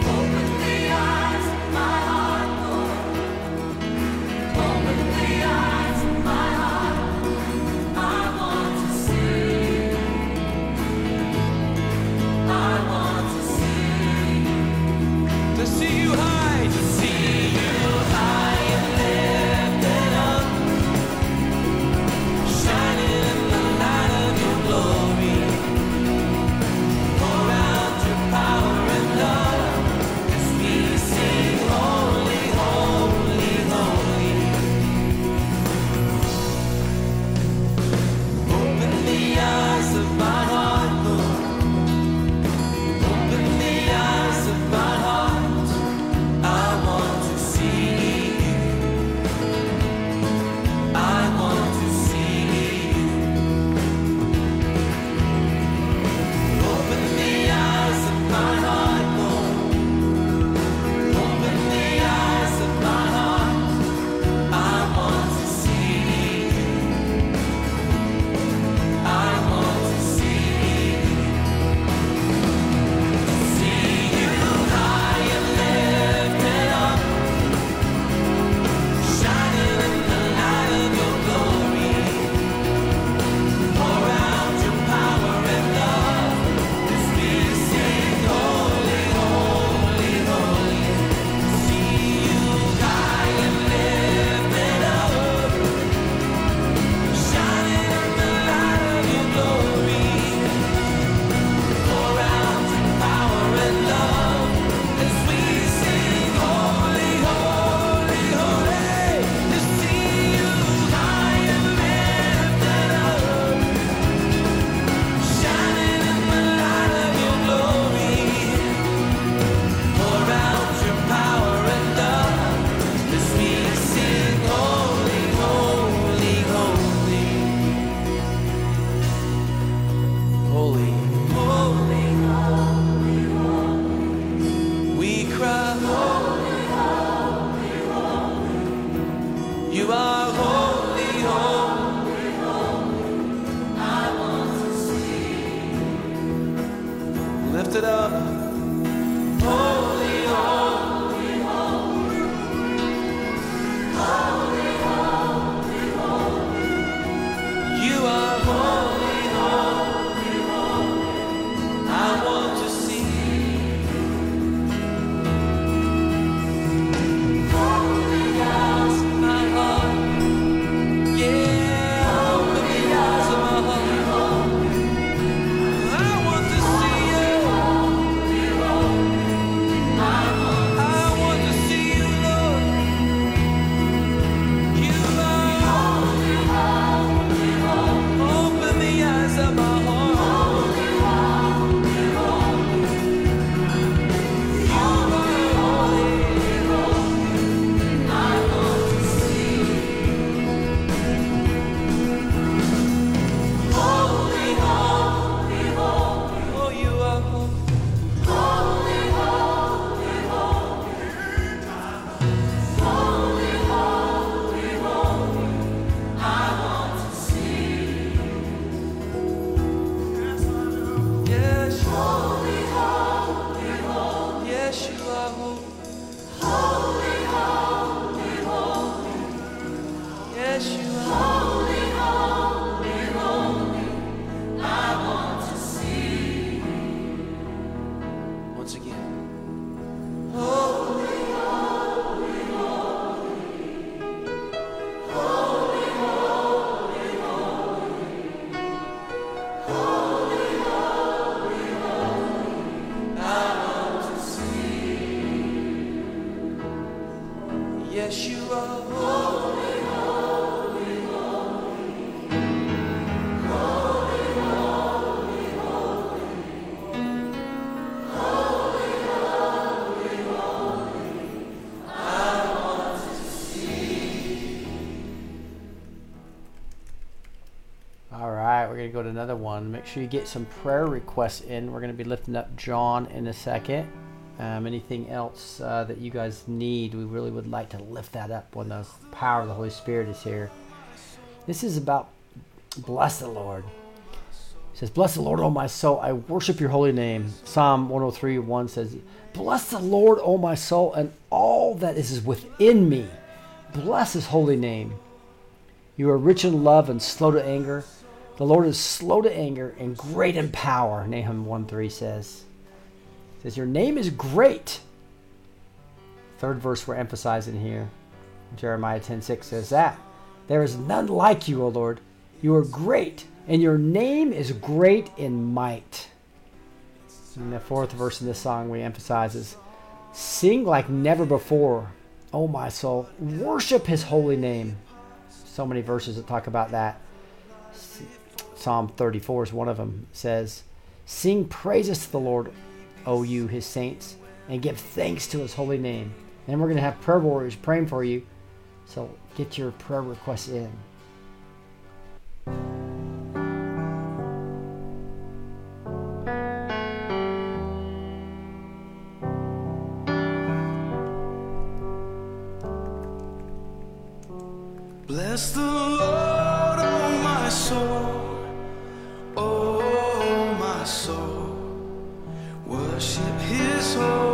Another one. Make sure you get some prayer requests in. We're going to be lifting up John in a second. Um, anything else uh, that you guys need, we really would like to lift that up when the power of the Holy Spirit is here. This is about bless the Lord. It says, Bless the Lord, O my soul. I worship your holy name. Psalm 103 1 says, Bless the Lord, O my soul, and all that is within me. Bless his holy name. You are rich in love and slow to anger. The Lord is slow to anger and great in power, Nahum 1 3 says. It says, Your name is great. Third verse we're emphasizing here. Jeremiah ten six says that. There is none like you, O Lord. You are great, and your name is great in might. And the fourth verse in this song we emphasize is Sing like never before, O my soul. Worship his holy name. So many verses that talk about that. Psalm 34 is one of them. Says, Sing praises to the Lord, O you, his saints, and give thanks to his holy name. And we're going to have prayer warriors praying for you. So get your prayer requests in. Bless the Lord, oh my soul, Worship His holy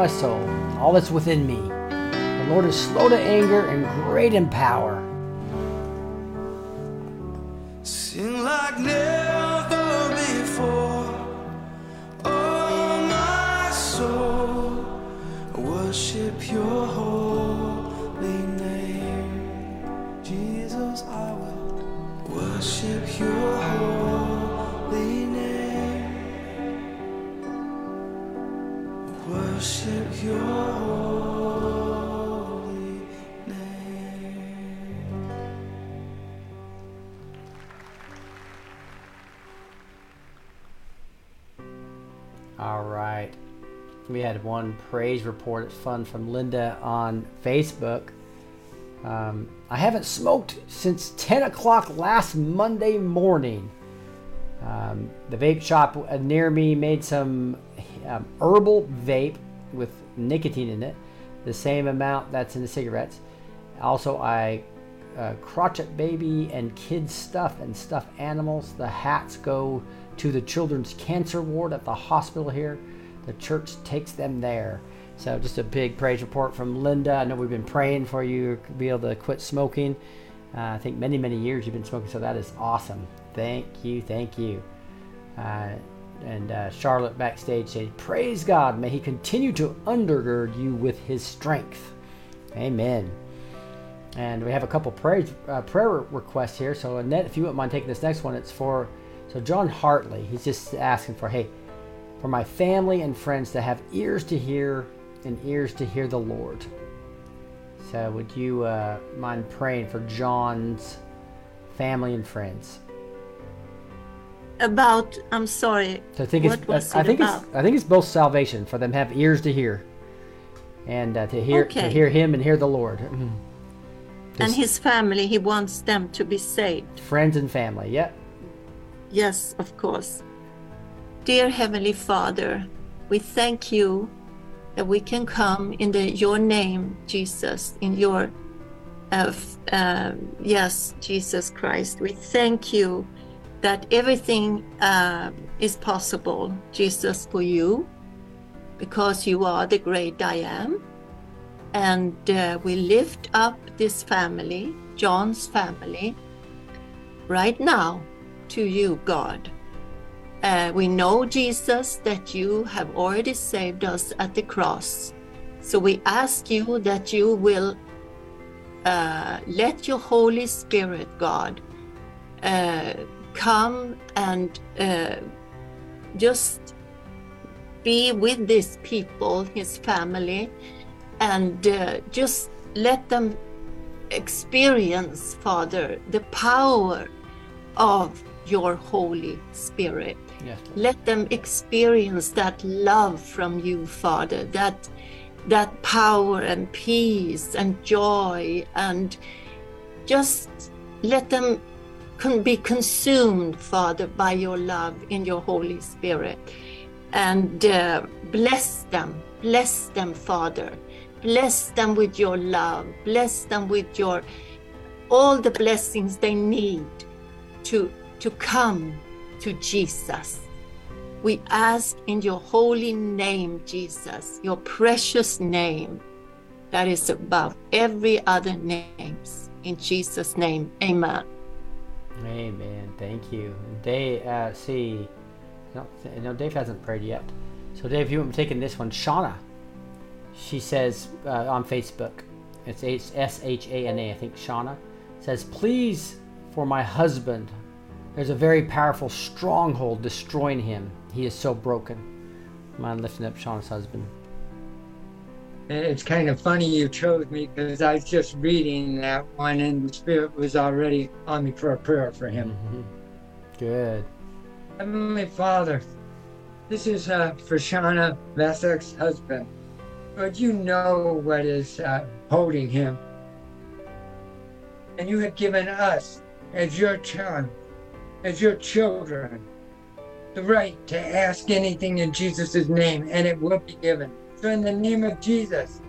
my soul, all that's within me. The Lord is slow to anger and great in power. Praise report. It's fun from Linda on Facebook. Um, I haven't smoked since 10 o'clock last Monday morning. Um, the vape shop near me made some um, herbal vape with nicotine in it, the same amount that's in the cigarettes. Also, I uh, crotchet baby and kids stuff and stuffed animals. The hats go to the children's cancer ward at the hospital here. The church takes them there. So just a big praise report from Linda. I know we've been praying for you to be able to quit smoking. Uh, I think many, many years you've been smoking, so that is awesome. Thank you, thank you. Uh, and uh, Charlotte backstage said, Praise God, may He continue to undergird you with His strength. Amen. And we have a couple prayer, uh, prayer requests here. So, Annette, if you wouldn't mind taking this next one, it's for so John Hartley. He's just asking for, hey, for my family and friends to have ears to hear and ears to hear the Lord. So, would you uh, mind praying for John's family and friends? About, I'm sorry. So I think what it's was I it think about? it's I think it's both salvation for them to have ears to hear, and uh, to hear to hear Him and hear the Lord. Mhm. and his family, he wants them to be saved. friends and family. Yep. Yes, of course. Dear Heavenly Father, we thank you that we can come in the, your name, Jesus, in your, uh, uh, yes, Jesus Christ. We thank you that everything uh, is possible, Jesus, for you, because you are the great I am. And uh, we lift up this family, John's family, right now to you, God. Uh, we know, Jesus, that you have already saved us at the cross. So we ask you that you will uh, let your Holy Spirit, God, uh, come and uh, just be with these people, his family, and uh, just let them experience, Father, the power of your Holy Spirit. Let them experience that love from you, Father, that that power and peace and joy and just let them can be consumed, Father, by your love in your Holy Spirit. And uh, bless them, bless them, Father. Bless them with your love, bless them with your all the blessings they need to, to come to Jesus. We ask in your holy name, Jesus, your precious name that is above every other names. In Jesus' name, amen. Amen. Thank you. Dave, uh, see, no, no, Dave hasn't prayed yet. So, Dave, you I'm taking this one. Shauna, she says uh, on Facebook, it's S H A N A, I think Shauna, says, Please, for my husband, there's a very powerful stronghold destroying him. He is so broken. Mind lifting up Shauna's husband. It's kind of funny you chose me because I was just reading that one and the Spirit was already on me for a prayer for him. Good. Heavenly Father, this is uh, for Shauna Vesek's husband. But you know what is uh, holding him. And you have given us, as your child, as your children, the right to ask anything in Jesus' name, and it will be given. So, in the name of Jesus,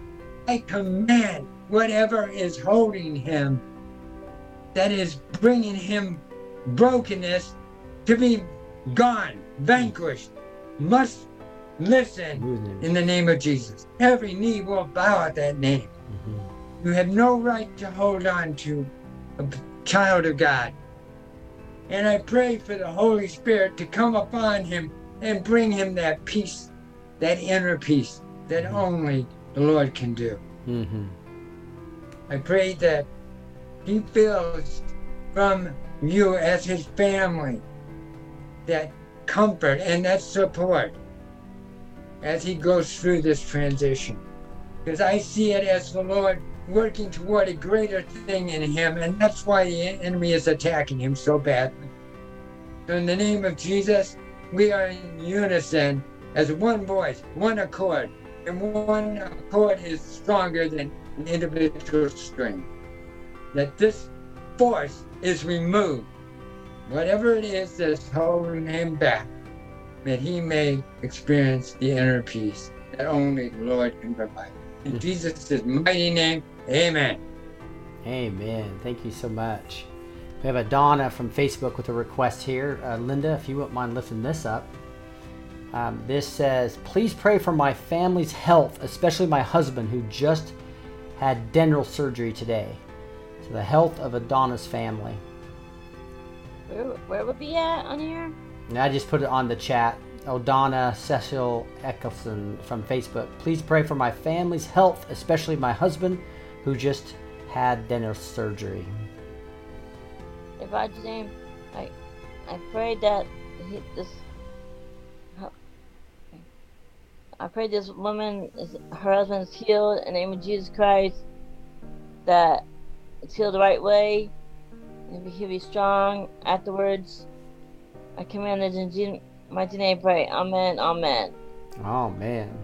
I command whatever is holding him, that is bringing him brokenness, to be gone, vanquished, must listen in the name of Jesus. Every knee will bow at that name. Mm-hmm. You have no right to hold on to a child of God. And I pray for the Holy Spirit to come upon him and bring him that peace, that inner peace that only the Lord can do. Mm-hmm. I pray that he feels from you as his family that comfort and that support as he goes through this transition. Because I see it as the Lord working toward a greater thing in him, and that's why the enemy is attacking him so badly. So, in the name of Jesus, we are in unison as one voice, one accord, and one accord is stronger than an individual string. That this force is removed, whatever it is that's holding him back, that he may experience the inner peace that only the Lord can provide. In mm. Jesus' mighty name, amen. Amen. Thank you so much. We have a Donna from Facebook with a request here. Uh, Linda, if you wouldn't mind lifting this up. Um, this says, Please pray for my family's health, especially my husband who just had dental surgery today. So, the health of Adonna's family. Where, where would be at on here? And I just put it on the chat. O'Donna Cecil Eccleston from Facebook. Please pray for my family's health, especially my husband who just had dental surgery. If I name, I, I pray that he, this. I pray this woman, is, her husband's healed in the name of Jesus Christ. That it's healed the right way, and he'll be strong afterwards. I command it in Jesus' mighty name. Pray, Amen, Amen. Oh, man.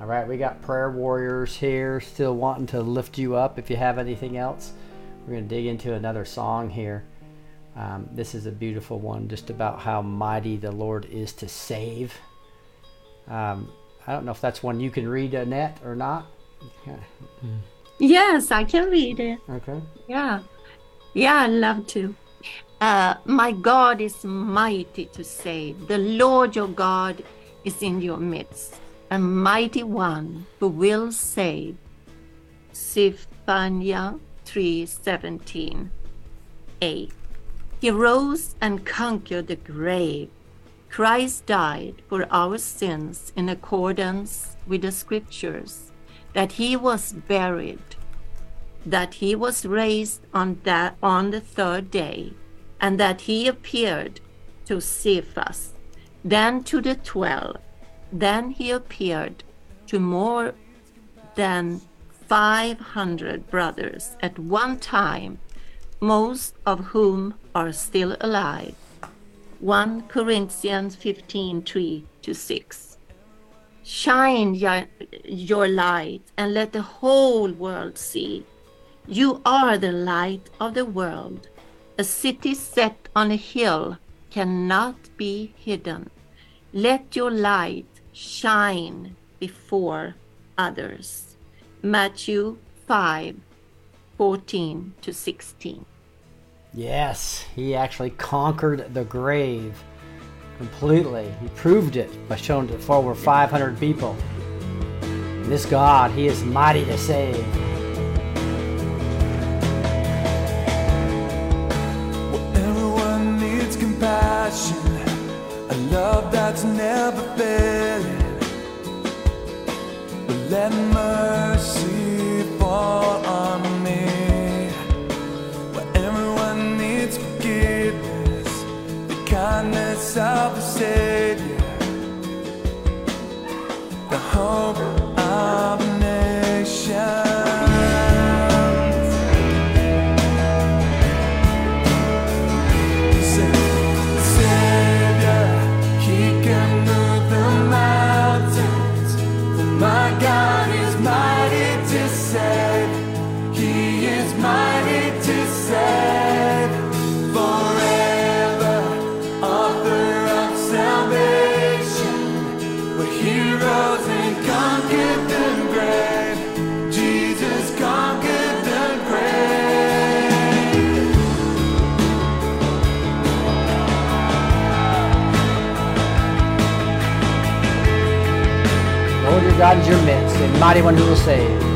All right, we got prayer warriors here still wanting to lift you up. If you have anything else, we're going to dig into another song here. Um, this is a beautiful one, just about how mighty the Lord is to save. Um, I don't know if that's one you can read, Annette, or not. (laughs) Yes, I can read it. Okay. Yeah. Yeah, I love to. Uh, my God is mighty to save. The Lord your God is in your midst, a mighty one who will save. Zephaniah 3:17. 8. He rose and conquered the grave. Christ died for our sins in accordance with the scriptures, that he was buried, that he was raised on that on the third day, and that he appeared to Cephas, then to the twelve, then he appeared to more than 500 brothers at one time, most of whom are still alive. 1 Corinthians 15 3 to 6. Shine your light and let the whole world see. You are the light of the world. A city set on a hill cannot be hidden. Let your light shine before others. Matthew 5 14 to 16. Yes, he actually conquered the grave completely. He proved it by showing it for over 500 people. This God, he is mighty to save. Everyone needs compassion, a love that's never. Let mercy fall on me. Where everyone needs forgiveness The kindness of Savior. The hope of your midst, a mighty one who will save.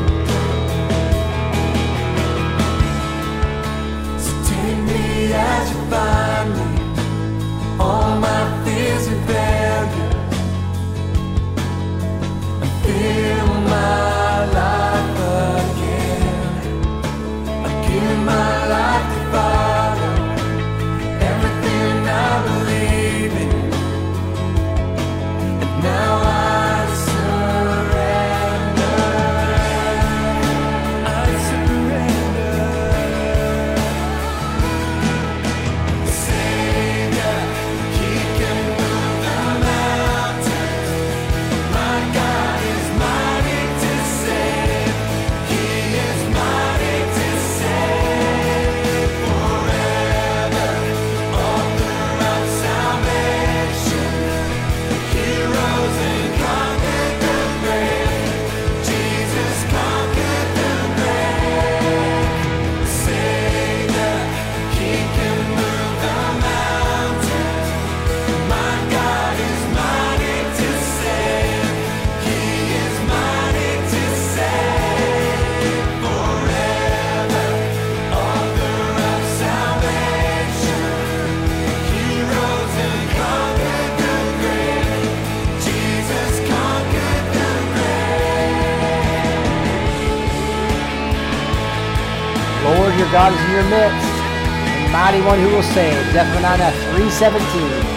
God is in your midst, the mighty one who will save. Zephaniah 317.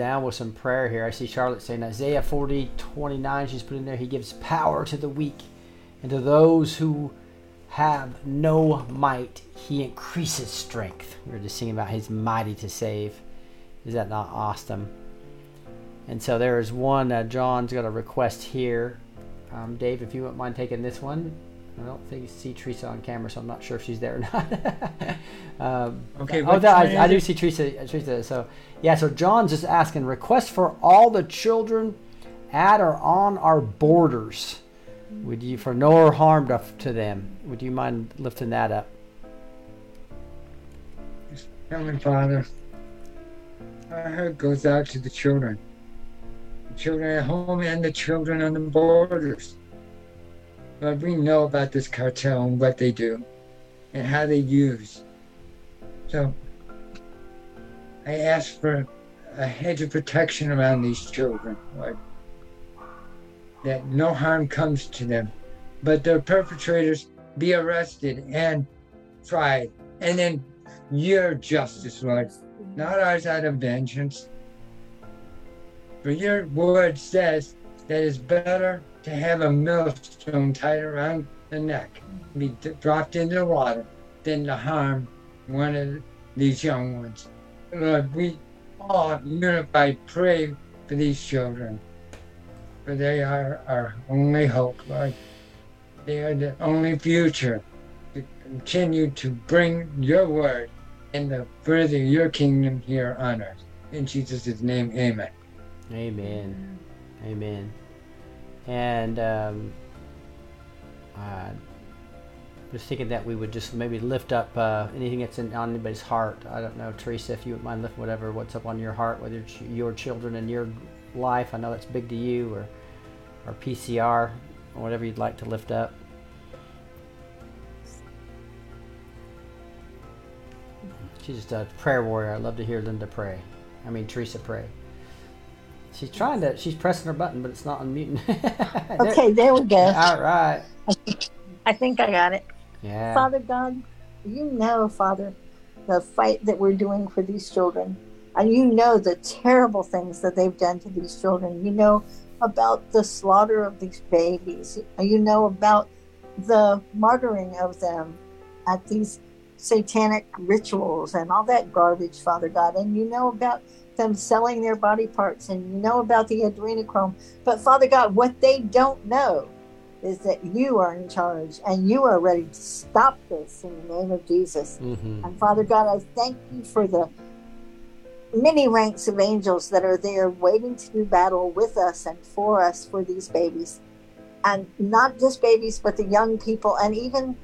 Down with some prayer here. I see Charlotte saying Isaiah 40, 29. She's put in there, He gives power to the weak, and to those who have no might, He increases strength. We were just singing about His mighty to save. Is that not awesome? And so there is one, uh, John's got a request here. Um, Dave, if you wouldn't mind taking this one. I don't think you see Teresa on camera, so I'm not sure if she's there or not. (laughs) um, Okay, Oh, no, I, I do see Teresa. Teresa. So yeah. So John's just asking request for all the children at or on our borders. Would you for no harm to, to them? Would you mind lifting that up? Heavenly Father, our heart goes out to the children. The children at home and the children on the borders. Lord, we know about this cartel and what they do and how they use. So I ask for a hedge of protection around these children. That no harm comes to them, but their perpetrators be arrested and tried, and then your justice, Lord, not ours out of vengeance. For your word says that it's better to have a millstone tied around the neck, be d- dropped into the water, than to harm one of these young ones. Lord, we all unified pray for these children, for they are our only hope, Lord. They are the only future to continue to bring your word and to further your kingdom here on earth. In Jesus' name, amen. Amen. Amen. And um, uh, just thinking that we would just maybe lift up uh, anything that's in, on anybody's heart. I don't know, Teresa, if you would mind lifting whatever, what's up on your heart, whether it's your children and your life. I know that's big to you, or or PCR, or whatever you'd like to lift up. She's just a prayer warrior. I love to hear Linda pray. I mean, Teresa pray. She's trying to. She's pressing her button, but it's not unmuting. (laughs) There- Okay, there we go. All right. I think I got it. Yeah. Father God, you know, Father, the fight that we're doing for these children. And you know the terrible things that they've done to these children. You know about the slaughter of these babies. You know about the martyring of them at these satanic rituals and all that garbage, Father God. And you know about them selling their body parts and you know about the adrenochrome. But Father God, what they don't know is that you are in charge and you are ready to stop this in the name of Jesus. Mm-hmm. And Father God, I thank you for the many ranks of angels that are there waiting to do battle with us and for us for these babies. And not just babies, but the young people and even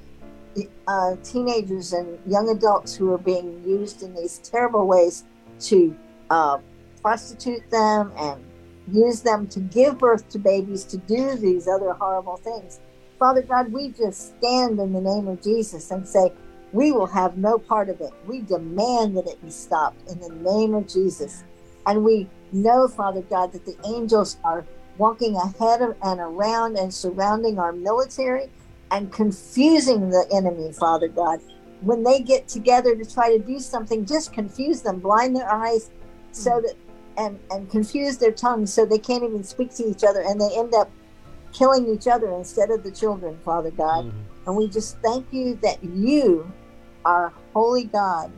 uh, teenagers and young adults who are being used in these terrible ways to uh, prostitute them and use them to give birth to babies to do these other horrible things. Father God, we just stand in the name of Jesus and say, we will have no part of it. We demand that it be stopped in the name of Jesus. And we know, Father God, that the angels are walking ahead of and around and surrounding our military and confusing the enemy, Father God. When they get together to try to do something, just confuse them, blind their eyes so mm. that and and confuse their tongues so they can't even speak to each other and they end up killing each other instead of the children, Father God. Mm-hmm. And we just thank you that you, our holy God,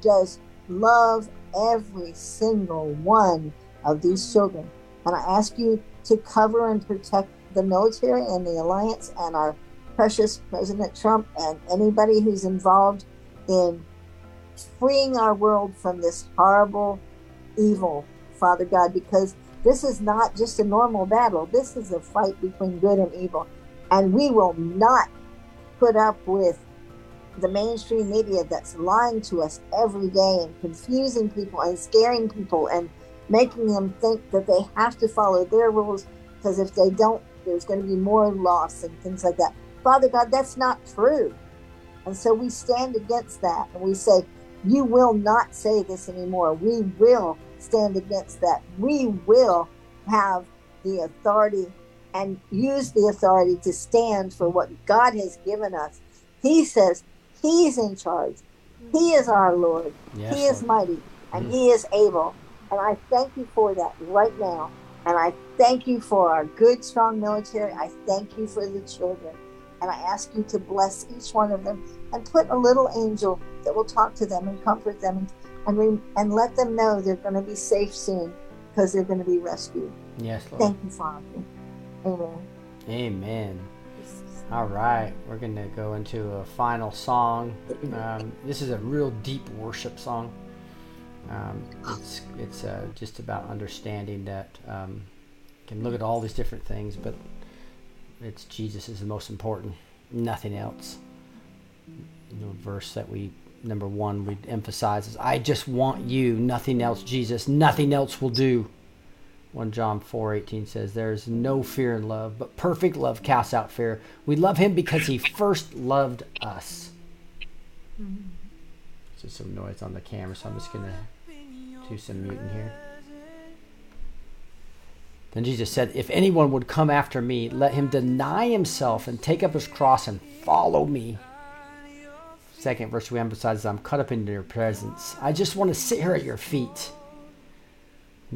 does love every single one of these children. And I ask you to cover and protect the military and the alliance and our precious President Trump and anybody who's involved in freeing our world from this horrible evil, Father God, because this is not just a normal battle. This is a fight between good and evil. And we will not put up with the mainstream media that's lying to us every day and confusing people and scaring people and making them think that they have to follow their rules because if they don't, there's going to be more loss and things like that. Father God, that's not true. And so we stand against that and we say, You will not say this anymore. We will stand against that. We will have the authority and use the authority to stand for what God has given us. He says He's in charge. He is our Lord. Yes, he is Lord. mighty and mm. He is able. And I thank you for that right now. And I thank you for our good, strong military. I thank you for the children. And I ask you to bless each one of them and put a little angel that will talk to them and comfort them and, and, re- and let them know they're going to be safe soon because they're going to be rescued. Yes, Lord. Thank you, Father. Amen. Amen. All right, we're going to go into a final song. Um, this is a real deep worship song. Um, it's it's uh, just about understanding that um, you can look at all these different things, but it's Jesus is the most important. Nothing else. You know, verse that we number one we emphasize is, "I just want you, nothing else, Jesus. Nothing else will do." 1 John 4:18 says there's no fear in love, but perfect love casts out fear. We love him because he first loved us. Just some noise on the camera, so I'm just going to do some muting here. Then Jesus said, If anyone would come after me, let him deny himself and take up his cross and follow me. Second verse we emphasize, I'm cut up into your presence. I just want to sit here at your feet.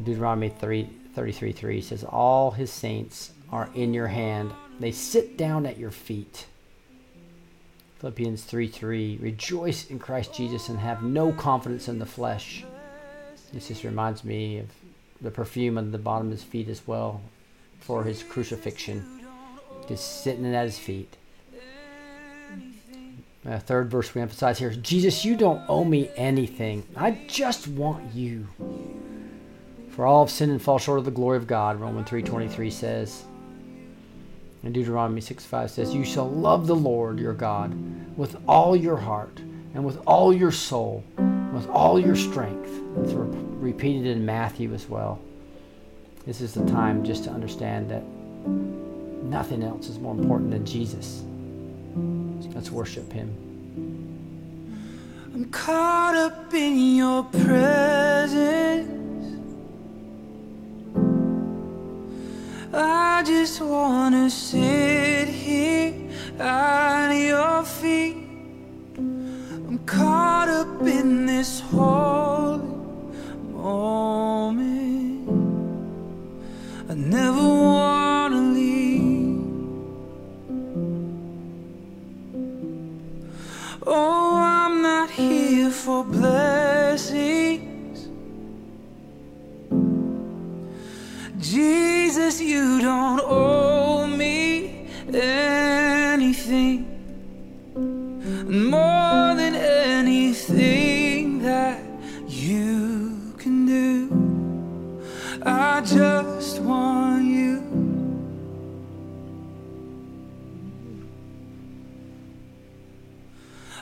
Deuteronomy 3, 33 3 says, All his saints are in your hand. They sit down at your feet. Philippians 3 3 Rejoice in Christ Jesus and have no confidence in the flesh. This just reminds me of the perfume on the bottom of his feet as well for his crucifixion. Just sitting at his feet. Uh, third verse we emphasize here Jesus, you don't owe me anything. I just want you. For all have sinned and fall short of the glory of God, Romans 3.23 says. And Deuteronomy 6.5 says, You shall love the Lord your God with all your heart and with all your soul, with all your strength. It's re- repeated in Matthew as well. This is the time just to understand that nothing else is more important than Jesus. Let's worship him. I'm caught up in your presence. I just wanna sit here at your feet. I'm caught up in this holy moment. I never wanna Oh, I'm not here for blessings. Jesus, you don't owe me anything more than anything that you can do. I just want you.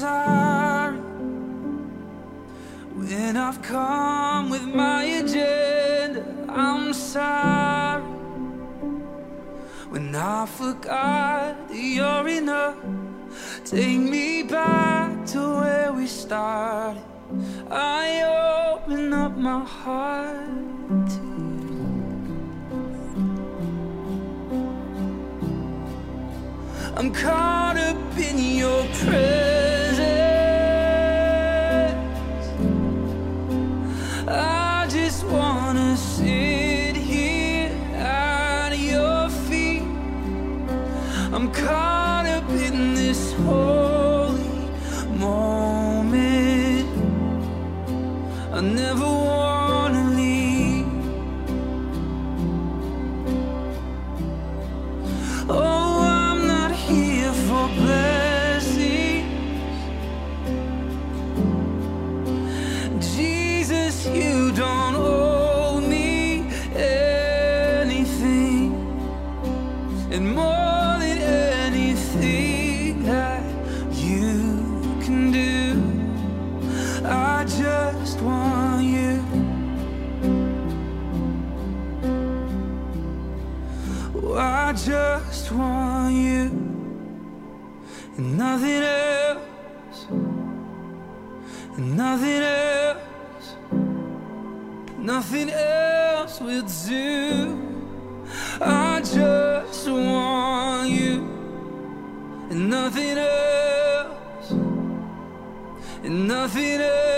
sorry when I've come with my agenda. I'm sorry when I forgot that you're enough. Take me back to where we started. I open up my heart to you. I'm caught up in your presence. Nothing else,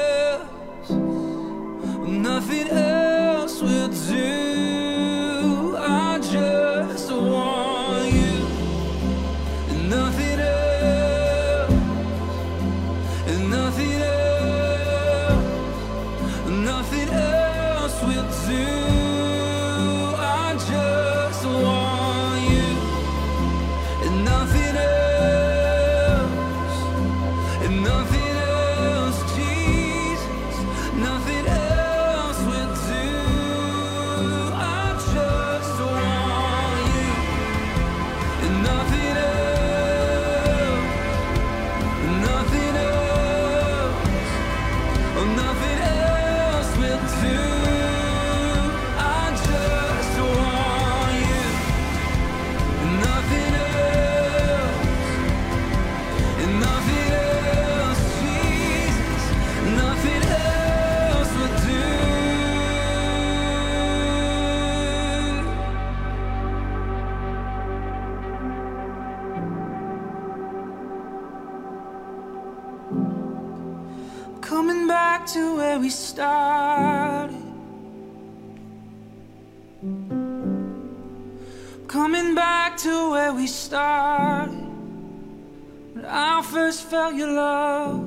First felt your love.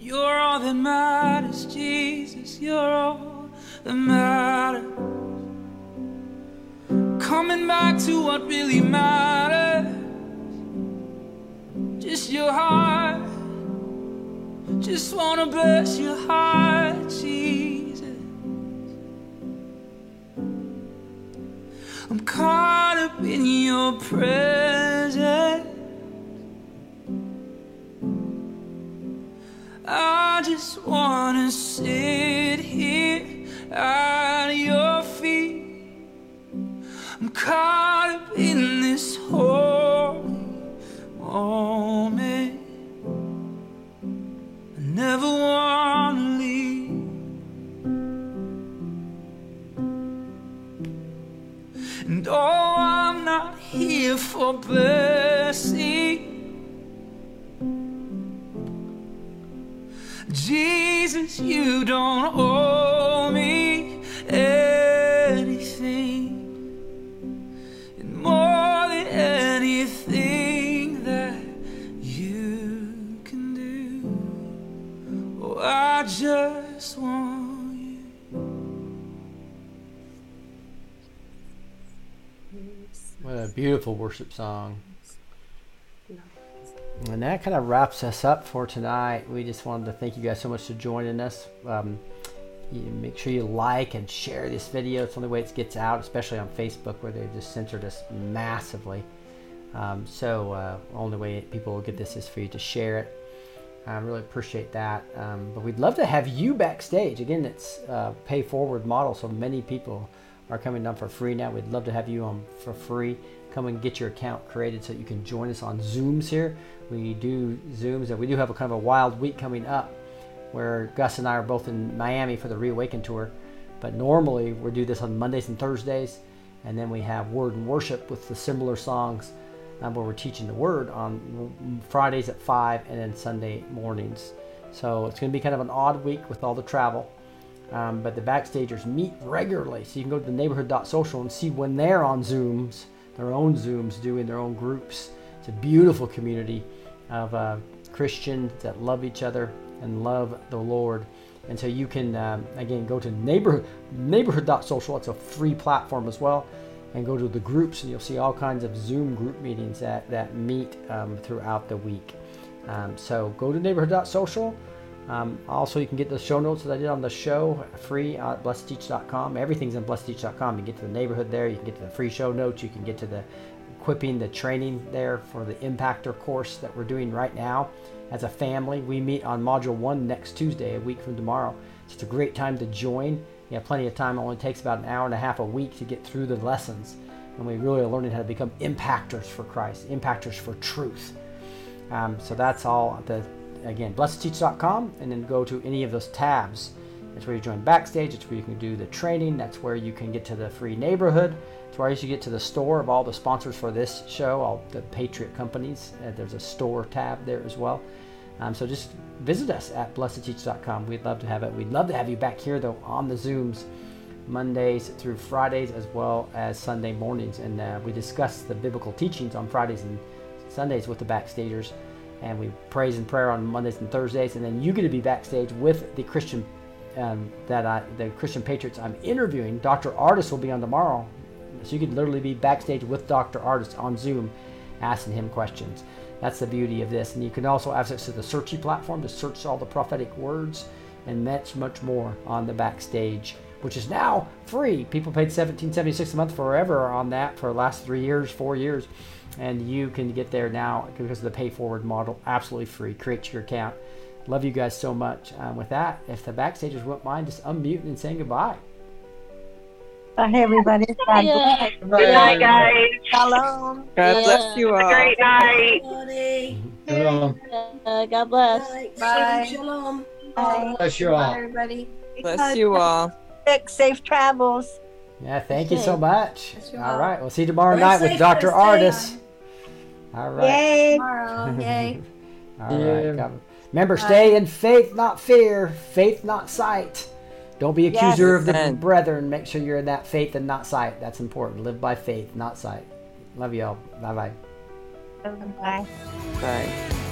You're all that matters, Jesus. You're all that matters. Coming back to what really matters. Just your heart. Just wanna bless your heart, Jesus. I'm caught up in your presence. I just wanna sit here at your feet. I'm caught up in this holy moment. I never wanna leave. And oh, I'm not here for blessing. Jesus, you don't owe me anything. And more than anything that you can do, oh, I just want you. What a beautiful worship song. And that kind of wraps us up for tonight. We just wanted to thank you guys so much for joining us. Um, make sure you like and share this video. It's the only way it gets out, especially on Facebook where they've just censored us massively. Um, so uh, only way people will get this is for you to share it. I really appreciate that. Um, but we'd love to have you backstage. Again, it's uh, pay forward model, so many people are coming down for free now. We'd love to have you on for free. Come and get your account created so you can join us on Zooms here. We do Zooms, and we do have a kind of a wild week coming up where Gus and I are both in Miami for the Reawaken tour. But normally we do this on Mondays and Thursdays, and then we have Word and Worship with the similar songs um, where we're teaching the Word on Fridays at 5 and then Sunday mornings. So it's going to be kind of an odd week with all the travel. Um, but the backstagers meet regularly, so you can go to the neighborhood.social and see when they're on Zooms, their own Zooms, doing their own groups. It's a beautiful community of uh, Christians that love each other and love the Lord. And so you can, um, again, go to neighborhood, neighborhood.social. It's a free platform as well. And go to the groups, and you'll see all kinds of Zoom group meetings that, that meet um, throughout the week. Um, so go to neighborhood.social. Um, also, you can get the show notes that I did on the show free at blessedteach.com. Everything's in blessedteach.com. You can get to the neighborhood there. You can get to the free show notes. You can get to the equipping, the training there for the Impactor course that we're doing right now as a family. We meet on Module 1 next Tuesday, a week from tomorrow. So it's a great time to join. You have plenty of time. It only takes about an hour and a half a week to get through the lessons. And we really are learning how to become impactors for Christ, impactors for truth. Um, so that's all the again, blessedteach.com, and then go to any of those tabs. That's where you join backstage. It's where you can do the training. That's where you can get to the free neighborhood. It's where you should get to the store of all the sponsors for this show, all the Patriot companies. Uh, there's a store tab there as well. Um, so just visit us at blessedteach.com. We'd love to have it. We'd love to have you back here though on the Zooms Mondays through Fridays as well as Sunday mornings. And uh, we discuss the biblical teachings on Fridays and Sundays with the backstagers. And we praise and prayer on Mondays and Thursdays. And then you get to be backstage with the Christian um, that I, the Christian Patriots I'm interviewing. Dr. Ardis will be on tomorrow. So you could literally be backstage with Dr. Ardis on Zoom asking him questions. That's the beauty of this. And you can also access to the searchy platform to search all the prophetic words and much, much more on the backstage, which is now free. People paid $17.76 a month forever on that for the last three years, four years. And you can get there now because of the pay forward model. Absolutely free. Create your account. Love you guys so much. Um, with that, if the backstagers wouldn't mind just unmuting and saying goodbye. Bye, everybody. (laughs) God Yeah. bless. Good night, guys. Shalom. God bless you all. Great night. Shalom. Uh, God bless. Bye. Shalom. Bye. Bless you all. everybody. Bless you all. Safe travels. Yeah, thank you so much. You All all. right, we'll see you tomorrow Drive night with Dr. gotta Ardis. All right. Yay. Tomorrow. (laughs) Yay. All Yeah. right. God- Remember, stay in faith, not fear. Faith, not sight. Don't be accuser of the Amen. brethren. Make sure you're in that faith and not sight. That's important. Live by faith, not sight. Love you all. Bye bye. Bye. Bye.